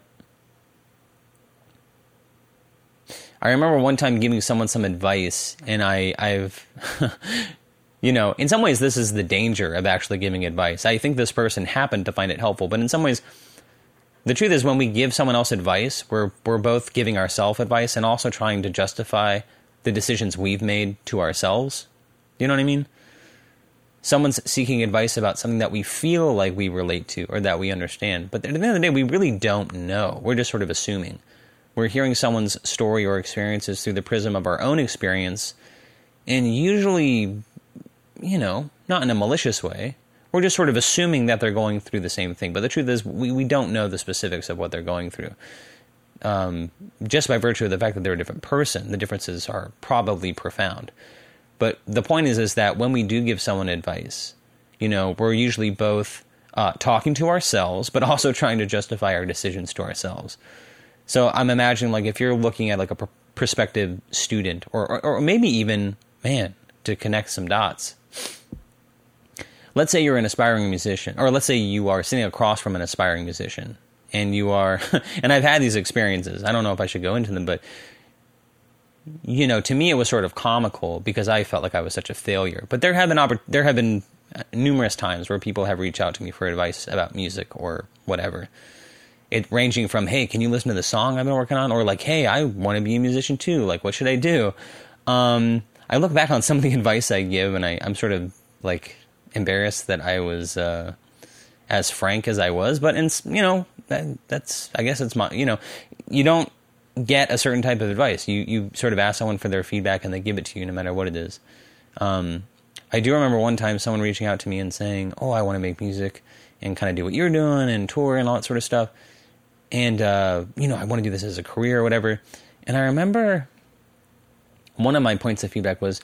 I remember one time giving someone some advice, and I, I've, (laughs) you know, in some ways, this is the danger of actually giving advice. I think this person happened to find it helpful, but in some ways, the truth is when we give someone else advice, we're we're both giving ourselves advice and also trying to justify the decisions we've made to ourselves. You know what I mean? Someone's seeking advice about something that we feel like we relate to or that we understand, but at the end of the day, we really don't know. We're just sort of assuming. We're hearing someone's story or experiences through the prism of our own experience, and usually, you know, not in a malicious way, we're just sort of assuming that they're going through the same thing. But the truth is, we, we don't know the specifics of what they're going through. Um, just by virtue of the fact that they're a different person, the differences are probably profound. But the point is, is that when we do give someone advice, you know, we're usually both uh, talking to ourselves, but also trying to justify our decisions to ourselves. So I'm imagining, like, if you're looking at like a pr- prospective student, or, or, or maybe even, man, to connect some dots, let's say you're an aspiring musician, or let's say you are sitting across from an aspiring musician, and you are, (laughs) and I've had these experiences. I don't know if I should go into them, but you know, to me it was sort of comical because I felt like I was such a failure. But there have been oppor- there have been uh, numerous times where people have reached out to me for advice about music or whatever. It ranging from, "Hey, can you listen to the song I've been working on?" or like, "Hey, I want to be a musician too. Like, what should I do?" Um, I look back on some of the (laughs) advice I give, and I, I'm sort of like embarrassed that I was uh, as frank as I was, but in, you know that, that's I guess it's my you know you don't get a certain type of advice. You you sort of ask someone for their feedback and they give it to you no matter what it is. Um, I do remember one time someone reaching out to me and saying, "Oh, I want to make music and kind of do what you're doing and tour and all that sort of stuff." And uh, you know, I want to do this as a career or whatever. And I remember one of my points of feedback was,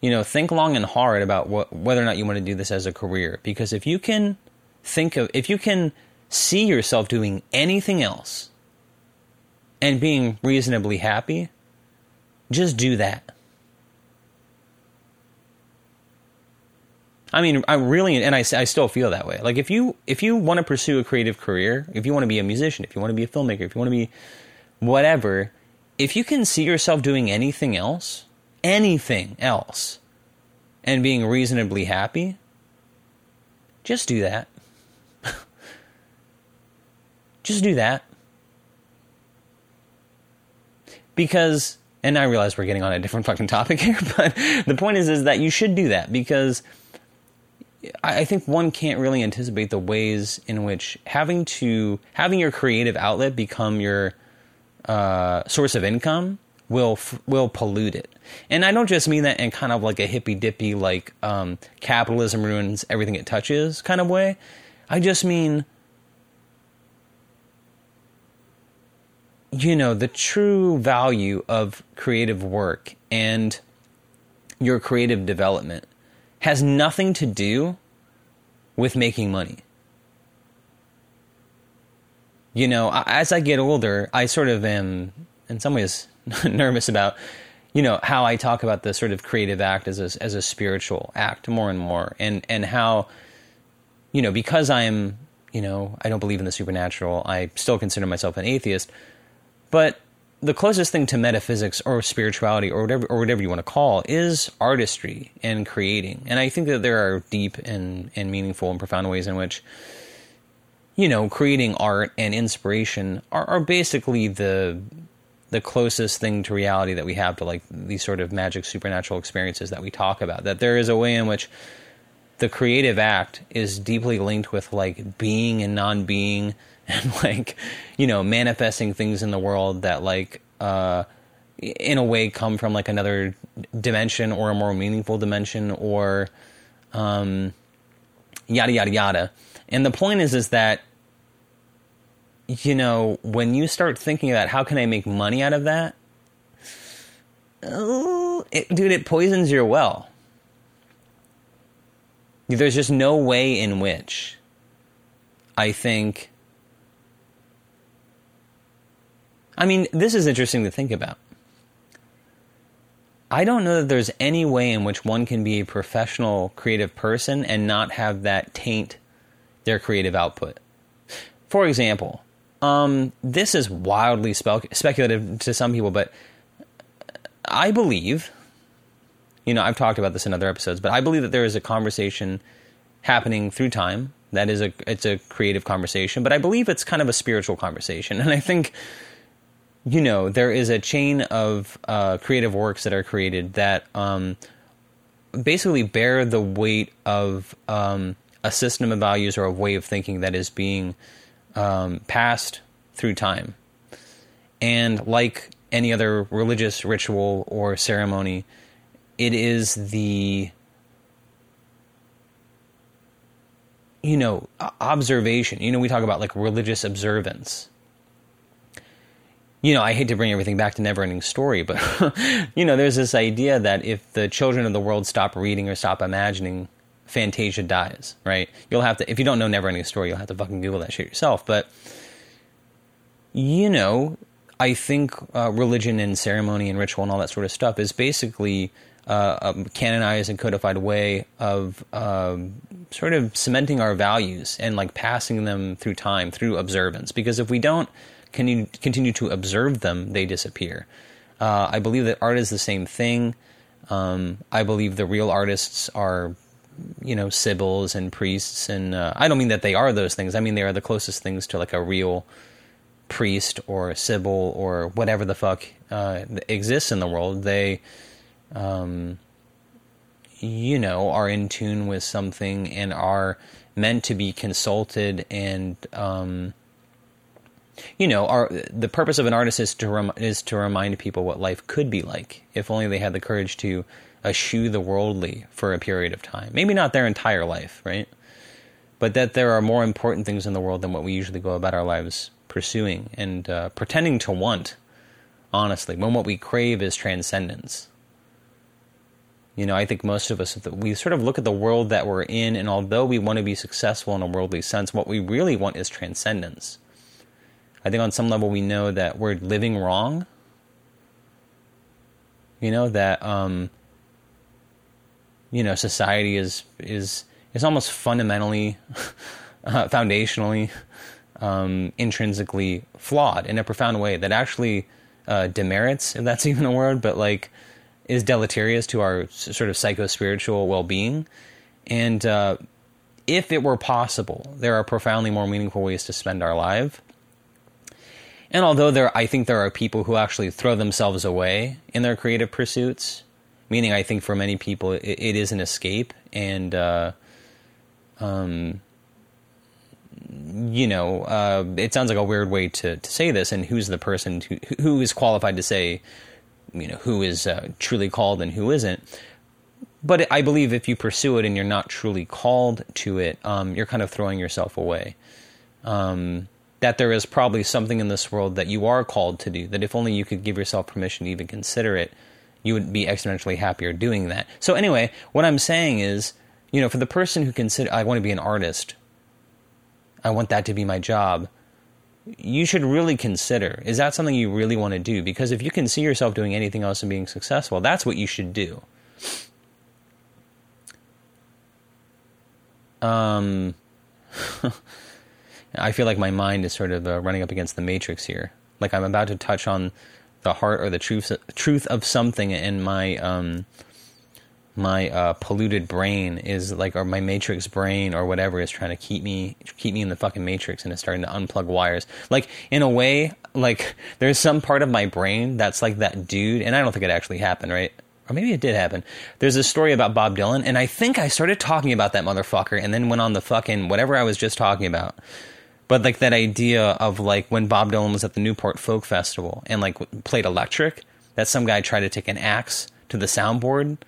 you know, think long and hard about what, whether or not you want to do this as a career. Because if you can think of, if you can see yourself doing anything else and being reasonably happy, just do that. I mean, I really, and I, I still feel that way. Like if you if you want to pursue a creative career, if you want to be a musician, if you want to be a filmmaker, if you want to be whatever, if you can see yourself doing anything else, anything else, and being reasonably happy, just do that. (laughs) just do that. Because and I realize we're getting on a different fucking topic here, (laughs) but the point is is that you should do that because I think one can't really anticipate the ways in which having to having your creative outlet become your uh, source of income will will pollute it. And I don't just mean that in kind of like a hippy dippy like um, capitalism ruins everything it touches kind of way. I just mean you know the true value of creative work and your creative development has nothing to do with making money. You know, as I get older, I sort of am, in some ways, (laughs) nervous about, you know, how I talk about the sort of creative act as a, as a spiritual act more and more, and and how, you know, because I'm, you know, I don't believe in the supernatural. I still consider myself an atheist, but the closest thing to metaphysics or spirituality or whatever or whatever you want to call is artistry and creating. And I think that there are deep and, and meaningful and profound ways in which you know creating art and inspiration are, are basically the the closest thing to reality that we have to like these sort of magic supernatural experiences that we talk about. That there is a way in which the creative act is deeply linked with like being and non-being (laughs) and like you know manifesting things in the world that like uh in a way come from like another dimension or a more meaningful dimension or um yada yada yada. And the point is is that you know when you start thinking about how can i make money out of that oh, it, dude it poisons your well. There's just no way in which i think I mean, this is interesting to think about. I don't know that there's any way in which one can be a professional creative person and not have that taint their creative output. For example, um, this is wildly speculative to some people, but I believe, you know, I've talked about this in other episodes, but I believe that there is a conversation happening through time. That is a it's a creative conversation, but I believe it's kind of a spiritual conversation, (laughs) and I think you know, there is a chain of uh, creative works that are created that um, basically bear the weight of um, a system of values or a way of thinking that is being um, passed through time. And like any other religious ritual or ceremony, it is the you know observation. You know, we talk about like religious observance you know, I hate to bring everything back to Neverending Story, but (laughs) you know, there's this idea that if the children of the world stop reading or stop imagining, Fantasia dies, right? You'll have to, if you don't know Neverending Story, you'll have to fucking Google that shit yourself. But you know, I think uh, religion and ceremony and ritual and all that sort of stuff is basically uh, a canonized and codified way of um, sort of cementing our values and like passing them through time through observance. Because if we don't continue, continue to observe them, they disappear. Uh, I believe that art is the same thing. Um, I believe the real artists are, you know, sibyls and priests, and uh, I don't mean that they are those things. I mean they are the closest things to like a real priest or a sibyl or whatever the fuck uh, exists in the world. They, um, you know, are in tune with something and are meant to be consulted and um, you know, our, the purpose of an artist is to rem, is to remind people what life could be like if only they had the courage to eschew the worldly for a period of time. Maybe not their entire life, right? But that there are more important things in the world than what we usually go about our lives pursuing and uh, pretending to want. Honestly, when what we crave is transcendence. You know, I think most of us, we sort of look at the world that we're in, and although we want to be successful in a worldly sense, what we really want is transcendence I think on some level we know that we're living wrong. You know that um, you know society is is is almost fundamentally, (laughs) uh, foundationally, um, intrinsically flawed in a profound way that actually uh, demerits, if that's (laughs) even a word, but like is deleterious to our sort of psycho spiritual well being. And uh, if it were possible, there are profoundly more meaningful ways to spend our life. And although there, I think there are people who actually throw themselves away in their creative pursuits, meaning I think for many people it, it is an escape, and uh, um, you know, uh, it sounds like a weird way to, to say this, and who's the person who, who is qualified to say, you know, who is uh, truly called and who isn't. But I believe if you pursue it and you're not truly called to it, um, you're kind of throwing yourself away. Um, that there is probably something in this world that you are called to do, that if only you could give yourself permission to even consider it, you would be exponentially happier doing that. So, anyway, what I'm saying is, you know, for the person who consider, I want to be an artist, I want that to be my job. You should really consider is that something you really want to do? Because if you can see yourself doing anything else and being successful, that's what you should do. Um, (laughs) I feel like my mind is sort of uh, running up against the matrix here. Like I'm about to touch on the heart or the truth truth of something, and my um, my uh, polluted brain is like, or my matrix brain or whatever is trying to keep me keep me in the fucking matrix and it's starting to unplug wires. Like in a way, like there's some part of my brain that's like that dude, and I don't think it actually happened, right? Or maybe it did happen. There's a story about Bob Dylan, and I think I started talking about that motherfucker, and then went on the fucking whatever I was just talking about. But like that idea of like when Bob Dylan was at the Newport Folk Festival and like played electric, that some guy tried to take an axe to the soundboard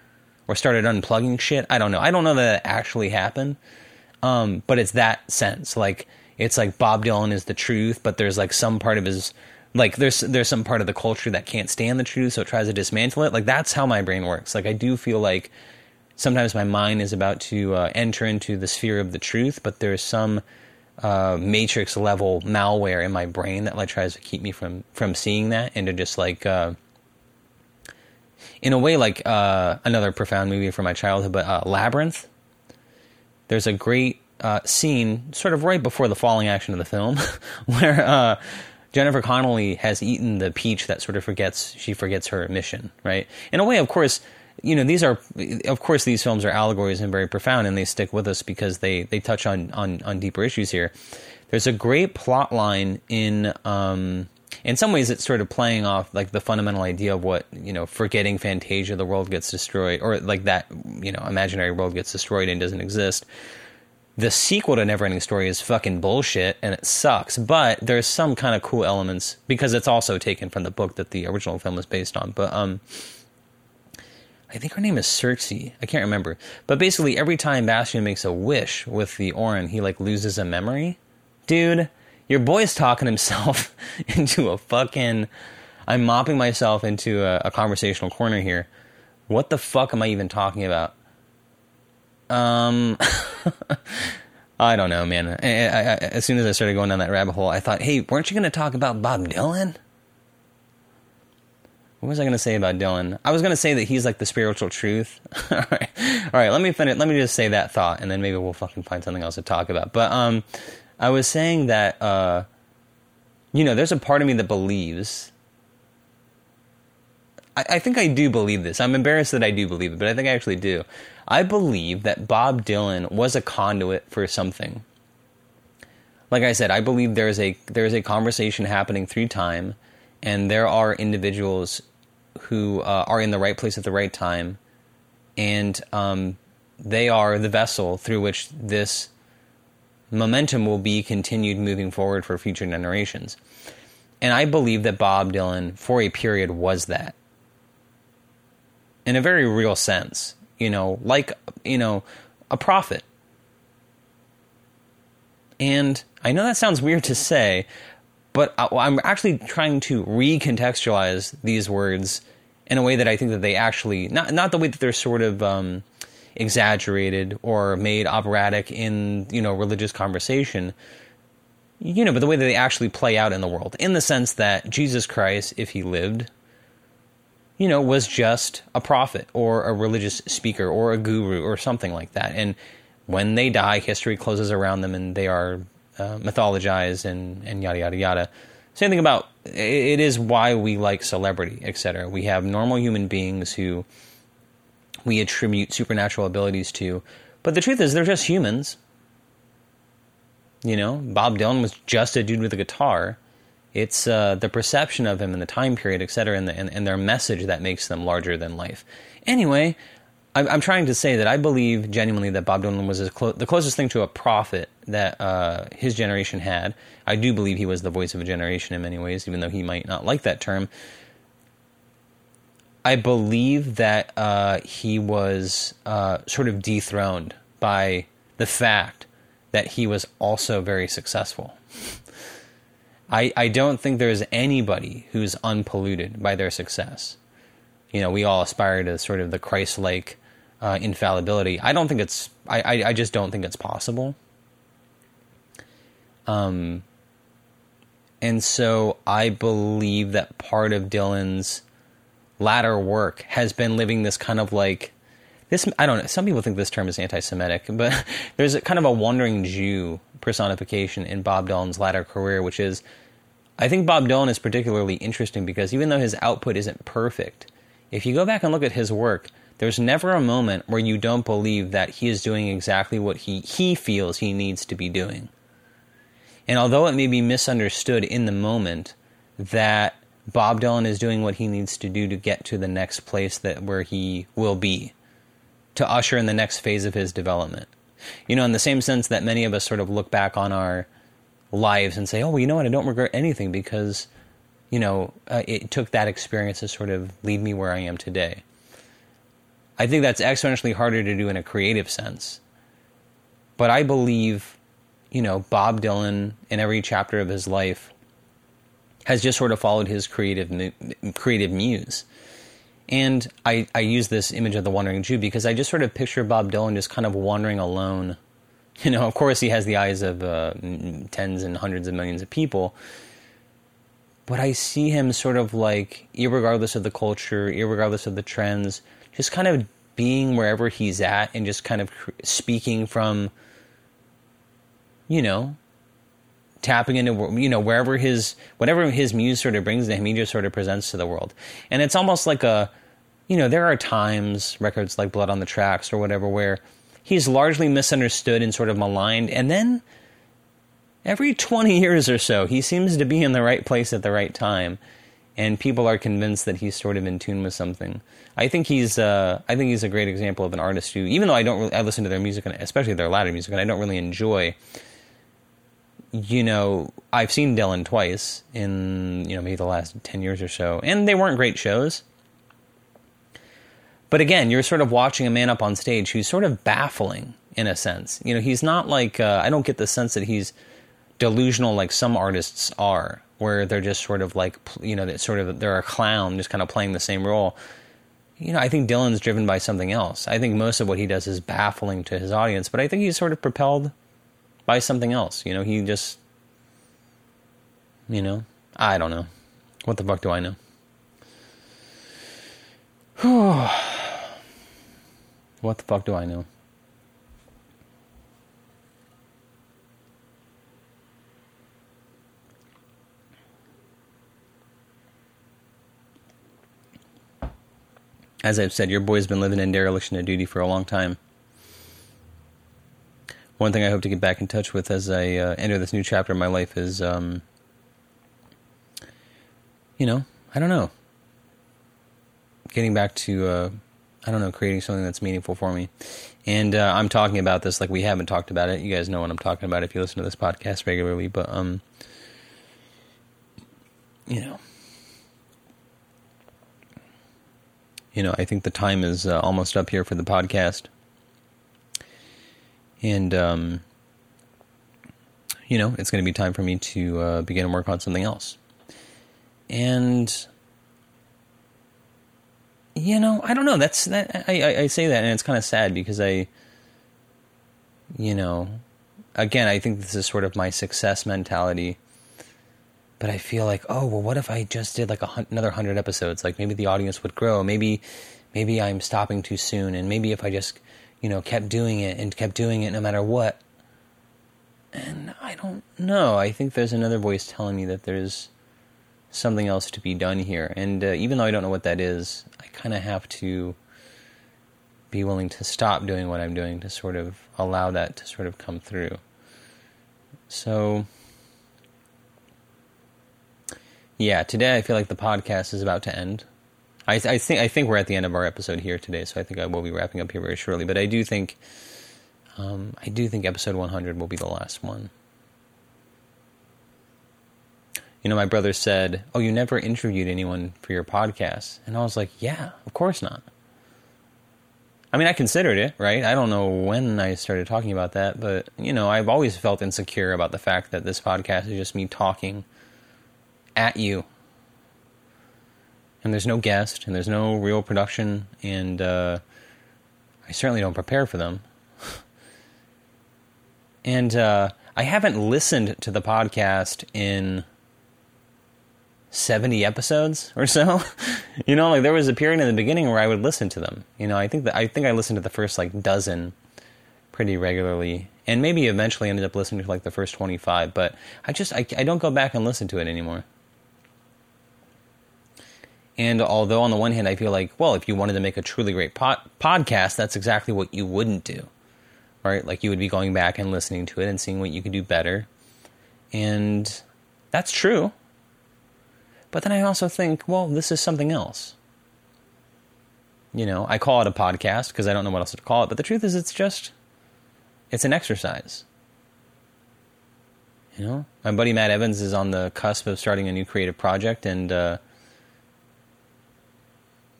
or started unplugging shit. I don't know. I don't know that it actually happened. Um, but it's that sense. Like it's like Bob Dylan is the truth, but there's like some part of his like there's there's some part of the culture that can't stand the truth, so it tries to dismantle it. Like that's how my brain works. Like I do feel like sometimes my mind is about to uh, enter into the sphere of the truth, but there's some uh, matrix level malware in my brain that like tries to keep me from from seeing that and to just like uh, in a way like uh, another profound movie from my childhood, but uh, Labyrinth. There's a great uh, scene, sort of right before the falling action of the film, (laughs) where uh, Jennifer Connelly has eaten the peach that sort of forgets she forgets her mission. Right. In a way, of course, you know these are of course these films are allegories and very profound, and they stick with us because they they touch on on, on deeper issues here. There's a great plot line in. Um, in some ways it's sort of playing off like the fundamental idea of what you know forgetting fantasia the world gets destroyed or like that you know imaginary world gets destroyed and doesn't exist the sequel to neverending story is fucking bullshit and it sucks but there's some kind of cool elements because it's also taken from the book that the original film is based on but um I think her name is Cersei. I can't remember. But basically, every time Bastian makes a wish with the Auryn, he like loses a memory. Dude, your boy's talking (laughs) himself into a fucking. I'm mopping myself into a, a, conversational corner here. What the fuck am I even talking about? Um, (laughs) I don't know, man. I, I, I, as soon as I started going down that rabbit hole, I thought, hey, weren't you going to talk about Bob Dylan? What was I going to say about Dylan? I was going to say that he's like the spiritual truth. (laughs) All right, all right. Let me finish. Let me just say that thought, and then maybe we'll fucking find something else to talk about. But um, I was saying that, uh, you know, there's a part of me that believes. I, I think I do believe this. I'm embarrassed that I do believe it, but I think I actually do. I believe that Bob Dylan was a conduit for something. Like I said, I believe there's a there's a conversation happening through time, and there are individuals who uh, are in the right place at the right time, and um, they are the vessel through which this momentum will be continued moving forward for future generations. And I believe that Bob Dylan, for a period, was that. In a very real sense, you know, like, you know, a prophet. And I know that sounds weird to say, but I'm actually trying to recontextualize these words in a way that I think that they actually, not, not the way that they're sort of, um, exaggerated or made operatic in you know religious conversation you know but the way that they actually play out in the world in the sense that Jesus Christ if he lived you know, was just a prophet or a religious speaker or a guru or something like that. And when they die, history closes around them and they are uh, mythologized and, and yada, yada, yada. Same thing about it is why we like celebrity, etc. We have normal human beings who we attribute supernatural abilities to, but the truth is they're just humans. You know, Bob Dylan was just a dude with a guitar. It's uh, the perception of him and the time period, etc., and, the, and, and their message that makes them larger than life. Anyway, I'm, I'm trying to say that I believe genuinely that Bob Dylan was clo- the closest thing to a prophet that uh, his generation had. I do believe he was the voice of a generation in many ways, even though he might not like that term. I believe that uh, he was uh, sort of dethroned by the fact that he was also very successful. I, I don't think there's anybody who's unpolluted by their success. You know, we all aspire to sort of the Christ like uh, infallibility. I don't think it's. I, I, I just don't think it's possible. Um, and so I believe that part of Dylan's latter work has been living this kind of like this. I don't know. Some people think this term is anti-Semitic, but (laughs) there's a kind of a wandering Jew personification in Bob Dylan's latter career, which is. I think Bob Dylan is particularly interesting because even though his output isn't perfect, if you go back and look at his work, there's never a moment where you don't believe that he is doing exactly what he, he feels he needs to be doing. And although it may be misunderstood in the moment that Bob Dylan is doing what he needs to do to get to the next place that where he will be, to usher in the next phase of his development. You know, in the same sense that many of us sort of look back on our lives and say, "Oh, well, you know what? I don't regret anything because, you know, uh, it took that experience to sort of lead me where I am today." I think that's exponentially harder to do in a creative sense. But I believe, you know, Bob Dylan in every chapter of his life has just sort of followed his creative creative muse. And I, I use this image of the wandering Jew because I just sort of picture Bob Dylan just kind of wandering alone. (laughs) You know, of course, he has the eyes of uh, tens and hundreds of millions of people, but I see him sort of like, regardless of the culture, regardless of the trends, just kind of being wherever he's at and just kind of speaking from, you know, tapping into you know wherever his whatever his muse sort of brings to him, he just sort of presents to the world, and it's almost like a, you know, there are times records like Blood on the Tracks or whatever where he's largely misunderstood and sort of maligned, and then every 20 years or so, he seems to be in the right place at the right time and people are convinced that he's sort of in tune with something. I think he's uh, I think he's a great example of an artist who, even though I don't really, I listen to their music, and especially their latter music, and I don't really enjoy. You know, I've seen Dylan twice in you know maybe the last ten years or so, and they weren't great shows. But again, you're sort of watching a man up on stage who's sort of baffling in a sense. You know, he's not like uh, I don't get the sense that he's delusional like some artists are where they're just sort of like you know that sort of they're a clown just kind of playing the same role. You know i think dylan's driven by something else. I think most of what he does is baffling to his audience but i think he's sort of propelled by something else. You know he just you know i don't know. What the fuck do i know? (sighs) What the fuck do i know as I've said, your boy's been living in dereliction of duty for a long time. One thing I hope to get back in touch with as I uh, enter this new chapter in my life is, um, you know, I don't know, getting back to, uh, I don't know, creating something that's meaningful for me. And uh, I'm talking about this like we haven't talked about it. You guys know what I'm talking about if you listen to this podcast regularly. But, um, you know, you know, I think the time is uh, almost up here for the podcast. And, um, you know, it's going to be time for me to uh, begin to work on something else. And, you know, I don't know. That's that. I, I, I say that, and it's kind of sad because I, you know, again, I think this is sort of my success mentality but I feel like, oh, well, what if I just did like a, another hundred episodes? Like maybe the audience would grow. Maybe, maybe I'm stopping too soon. And maybe if I just, you know, kept doing it and kept doing it no matter what. And I don't know. I think there's another voice telling me that there's something else to be done here. And uh, even though I don't know what that is, I kind of have to be willing to stop doing what I'm doing to sort of allow that to sort of come through. So, yeah, today I feel like the podcast is about to end. I, I, think I think we're at the end of our episode here today, so I think I will be wrapping up here very shortly. But I do think um, I do think episode 100 will be the last one. You know, my brother said, "Oh, you never interviewed anyone for your podcast," and I was like, "Yeah, of course not." I mean, I considered it, right? I don't know when I started talking about that, but you know, I've always felt insecure about the fact that this podcast is just me talking at you. And there's no guest, and there's no real production, and uh, I certainly don't prepare for them. (laughs) and uh, I haven't listened to the podcast in 70 episodes or so. (laughs) you know, like there was a period in the beginning where I would listen to them. You know, I think that I think I listened to the first like dozen pretty regularly and maybe eventually ended up listening to like the first 25, but I just I, I don't go back and listen to it anymore. And although on the one hand I feel like, well, if you wanted to make a truly great podcast, that's exactly what you wouldn't do. Right? Like you would be going back and listening to it and seeing what you could do better. And that's true. But then I also think, well, this is something else. You know, I call it a podcast because I don't know what else to call it, but the truth is it's just it's an exercise. You know, my buddy Matt Evans is on the cusp of starting a new creative project, and uh,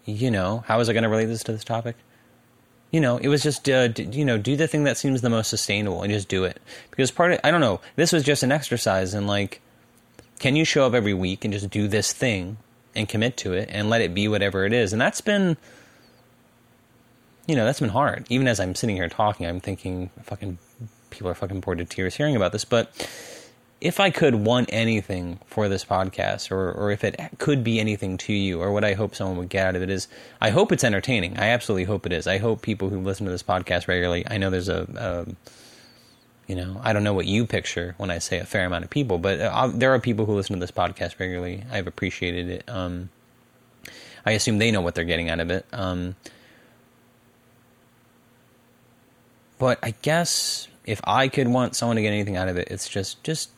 you know, how is I going to relate this to this topic? You know, it was just uh, d- you know, do the thing that seems the most sustainable and just do it because part of I don't know. This was just an exercise, and like can you show up every week and just do this thing and commit to it and let it be whatever it is? And that's been, you know, that's been hard. Even as I'm sitting here talking, I'm thinking, fucking, people are fucking bored to tears hearing about this. But if I could want anything for this podcast, or, or if it could be anything to you, or what I hope someone would get out of it is, I hope it's entertaining. I absolutely hope it is. I hope people who listen to this podcast regularly, I know there's a, a you know, I don't know what you picture when I say a fair amount of people, but uh, there are people who listen to this podcast regularly. I've appreciated it. Um, I assume they know what they're getting out of it. Um, but I guess if I could want someone to get anything out of it, it's just, just,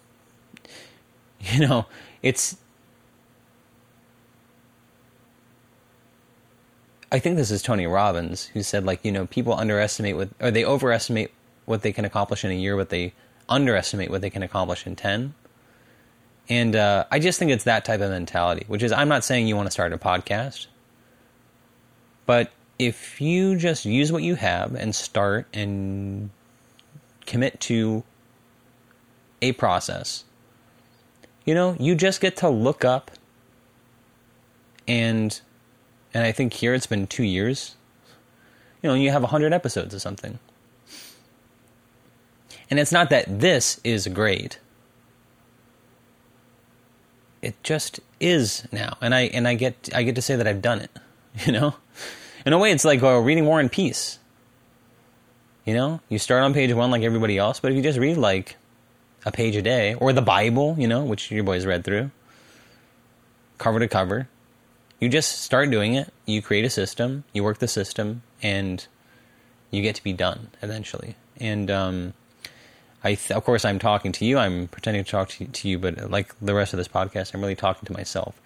(laughs) you know, it's. I think this is Tony Robbins who said, like, you know, people underestimate what, or they overestimate what they can accomplish in a year, but they underestimate what they can accomplish in 10. And uh, I just think it's that type of mentality, which is I'm not saying you want to start a podcast, but if you just use what you have and start and commit to a process, you know, you just get to look up and and I think here it's been 2 years. You know, you have 100 episodes or something. And it's not that this is great. It just is now. And I and I get I get to say that I've done it. (laughs) You know? In a way it's like uh, reading War and Peace. You know? You start on page 1 like everybody else, but if you just read like a page a day or the Bible, you know, which your boys read through, cover to cover, you just start doing it. You create a system, you work the system, and you get to be done eventually. And um, I th- of course I'm talking to you. I'm pretending to talk to, to you, but like the rest of this podcast, I'm really talking to myself.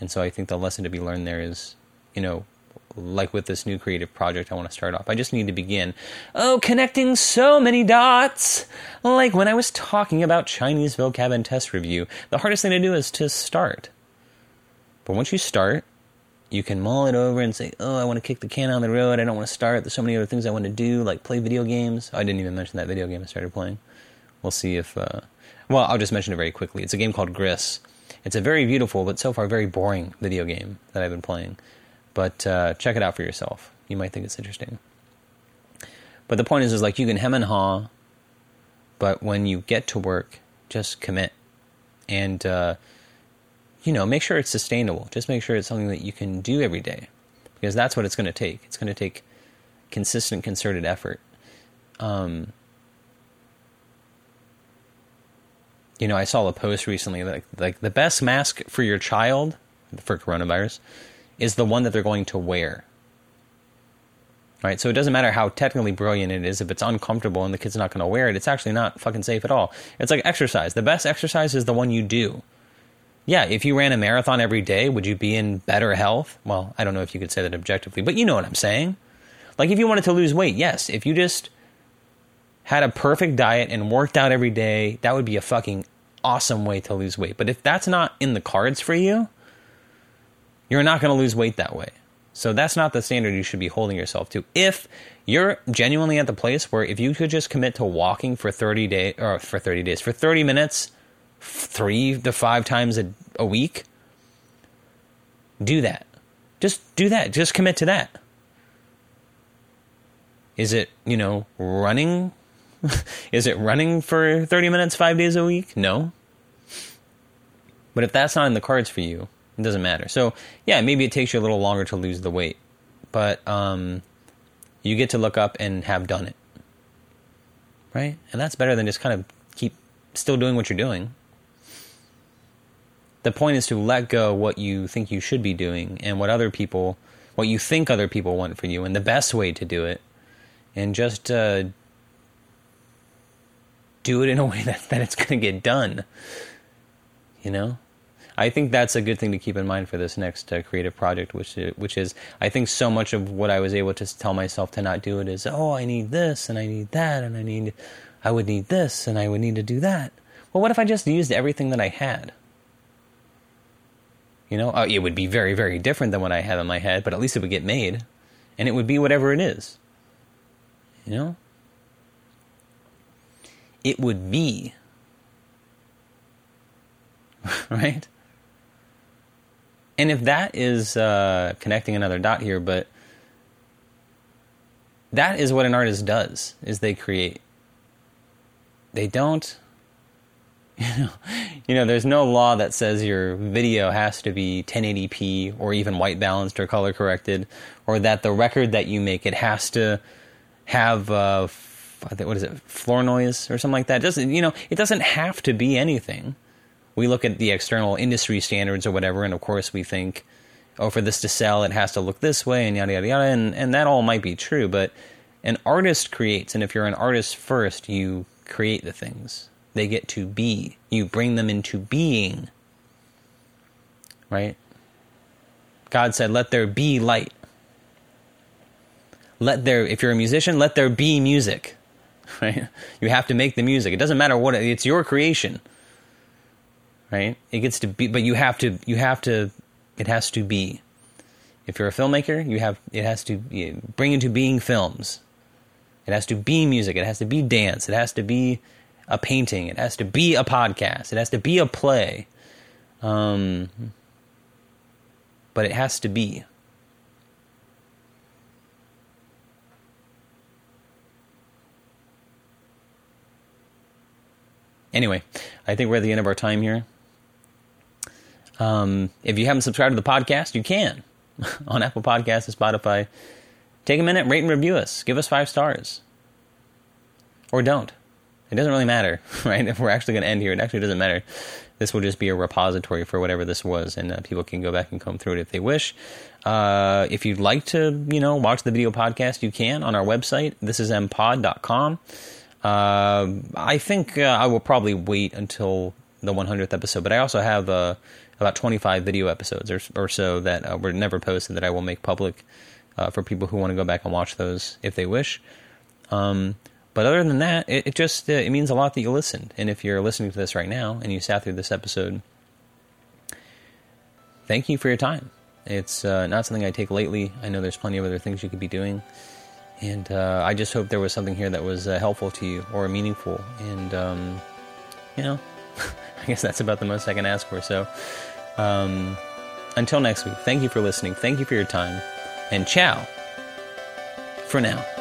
And so I think the lesson to be learned there is, you know, like with this new creative project I want to start off, I just need to begin. Oh, connecting so many dots. Like when I was talking about Chinese vocab and test review, the hardest thing to do is to start. But once you start, you can mull it over and say, "Oh, I want to kick the can down the road. I don't want to start. There's so many other things I want to do, like play video games." Oh, I didn't even mention that video game I started playing. We'll see if. Uh, well, I'll just mention it very quickly. It's a game called Gris. It's a very beautiful, but so far very boring video game that I've been playing. But uh, check it out for yourself. You might think it's interesting. But the point is, is like you can hem and haw, but when you get to work, just commit. And uh, you know, make sure it's sustainable. Just make sure it's something that you can do every day because that's what it's going to take. It's going to take consistent, concerted effort. Um, you know, I saw a post recently like like the best mask for your child for coronavirus is the one that they're going to wear. Right? So it doesn't matter how technically brilliant it is if it's uncomfortable and the kid's not going to wear it, it's actually not fucking safe at all. It's like exercise. The best exercise is the one you do. Yeah, if you ran a marathon every day, would you be in better health? Well, I don't know if you could say that objectively, but you know what I'm saying. Like if you wanted to lose weight, yes, if you just had a perfect diet and worked out every day, that would be a fucking awesome way to lose weight. But if that's not in the cards for you, you're not going to lose weight that way. So that's not the standard you should be holding yourself to. If you're genuinely at the place where if you could just commit to walking for 30 days or for 30 days, for 30 minutes, 3 to 5 times a, a week, do that. Just do that. Just commit to that. Is it, you know, running? (laughs) Is it running for 30 minutes 5 days a week? No. But if that's not in the cards for you, it doesn't matter. So yeah, maybe it takes you a little longer to lose the weight, but um, you get to look up and have done it, right? And that's better than just kind of keep still doing what you're doing. The point is to let go what you think you should be doing and what other people, what you think other people want for you, and the best way to do it, and just uh, do it in a way (laughs) that, that it's going to get done. You know? I think that's a good thing to keep in mind for this next uh, creative project, which which is I think so much of what I was able to tell myself to not do it is oh I need this and I need that and I need I would need this and I would need to do that. Well, what if I just used everything that I had? You know, uh, it would be very very different than what I have in my head, but at least it would get made, and it would be whatever it is. You know, it would be (laughs) right and if that is uh, connecting another dot here, but that is what an artist does: is they create. They don't. (laughs) You know, you know, there's no law that says your video has to be 1080p or even white balanced or color corrected, or that the record that you make it has to have uh, what is it, floor noise or something like that. It doesn't you know? It doesn't have to be anything we look at the external industry standards or whatever, and of course we think, oh, for this to sell, it has to look this way, and yada yada yada, and and that all might be true, but an artist creates, and if you're an artist first, you create the things. They get to be. You bring them into being. Right? God said, "Let there be light." Let there, if you're a musician, let there be music. (laughs) Right? You have to make the music. It doesn't matter what it, it's your creation right? It gets to be, but you have to, you have to, it has to be. If you're a filmmaker, you have, it has to bring into being films. It has to be music. It has to be dance. It has to be a painting. It has to be a podcast. It has to be a play. Um, but it has to be. Anyway, I think we're at the end of our time here. Um, if you haven't subscribed to the podcast, you can (laughs) on Apple Podcasts and Spotify. Take a minute, rate and review us. Give us five stars. Or don't. It doesn't really matter, (laughs) right? If we're actually going to end here, it actually doesn't matter. This will just be a repository for whatever this was, and uh, people can go back and comb through it if they wish. Uh, if you'd like to, you know, watch the video podcast, you can on our website. This is mpod.com. Uh, I think uh, I will probably wait until the 100th episode, but I also have a about 25 video episodes or, or so that uh, were never posted that I will make public uh, for people who want to go back and watch those if they wish. Um, but other than that, it, it just uh, it means a lot that you listened. And if you're listening to this right now and you sat through this episode, thank you for your time. It's uh, not something I take lightly. I know there's plenty of other things you could be doing. And uh, I just hope there was something here that was uh, helpful to you or meaningful. And, um, you know, guess that's about the most I can ask for. So, um, until next week, thank you for listening. Thank you for your time. And ciao for now.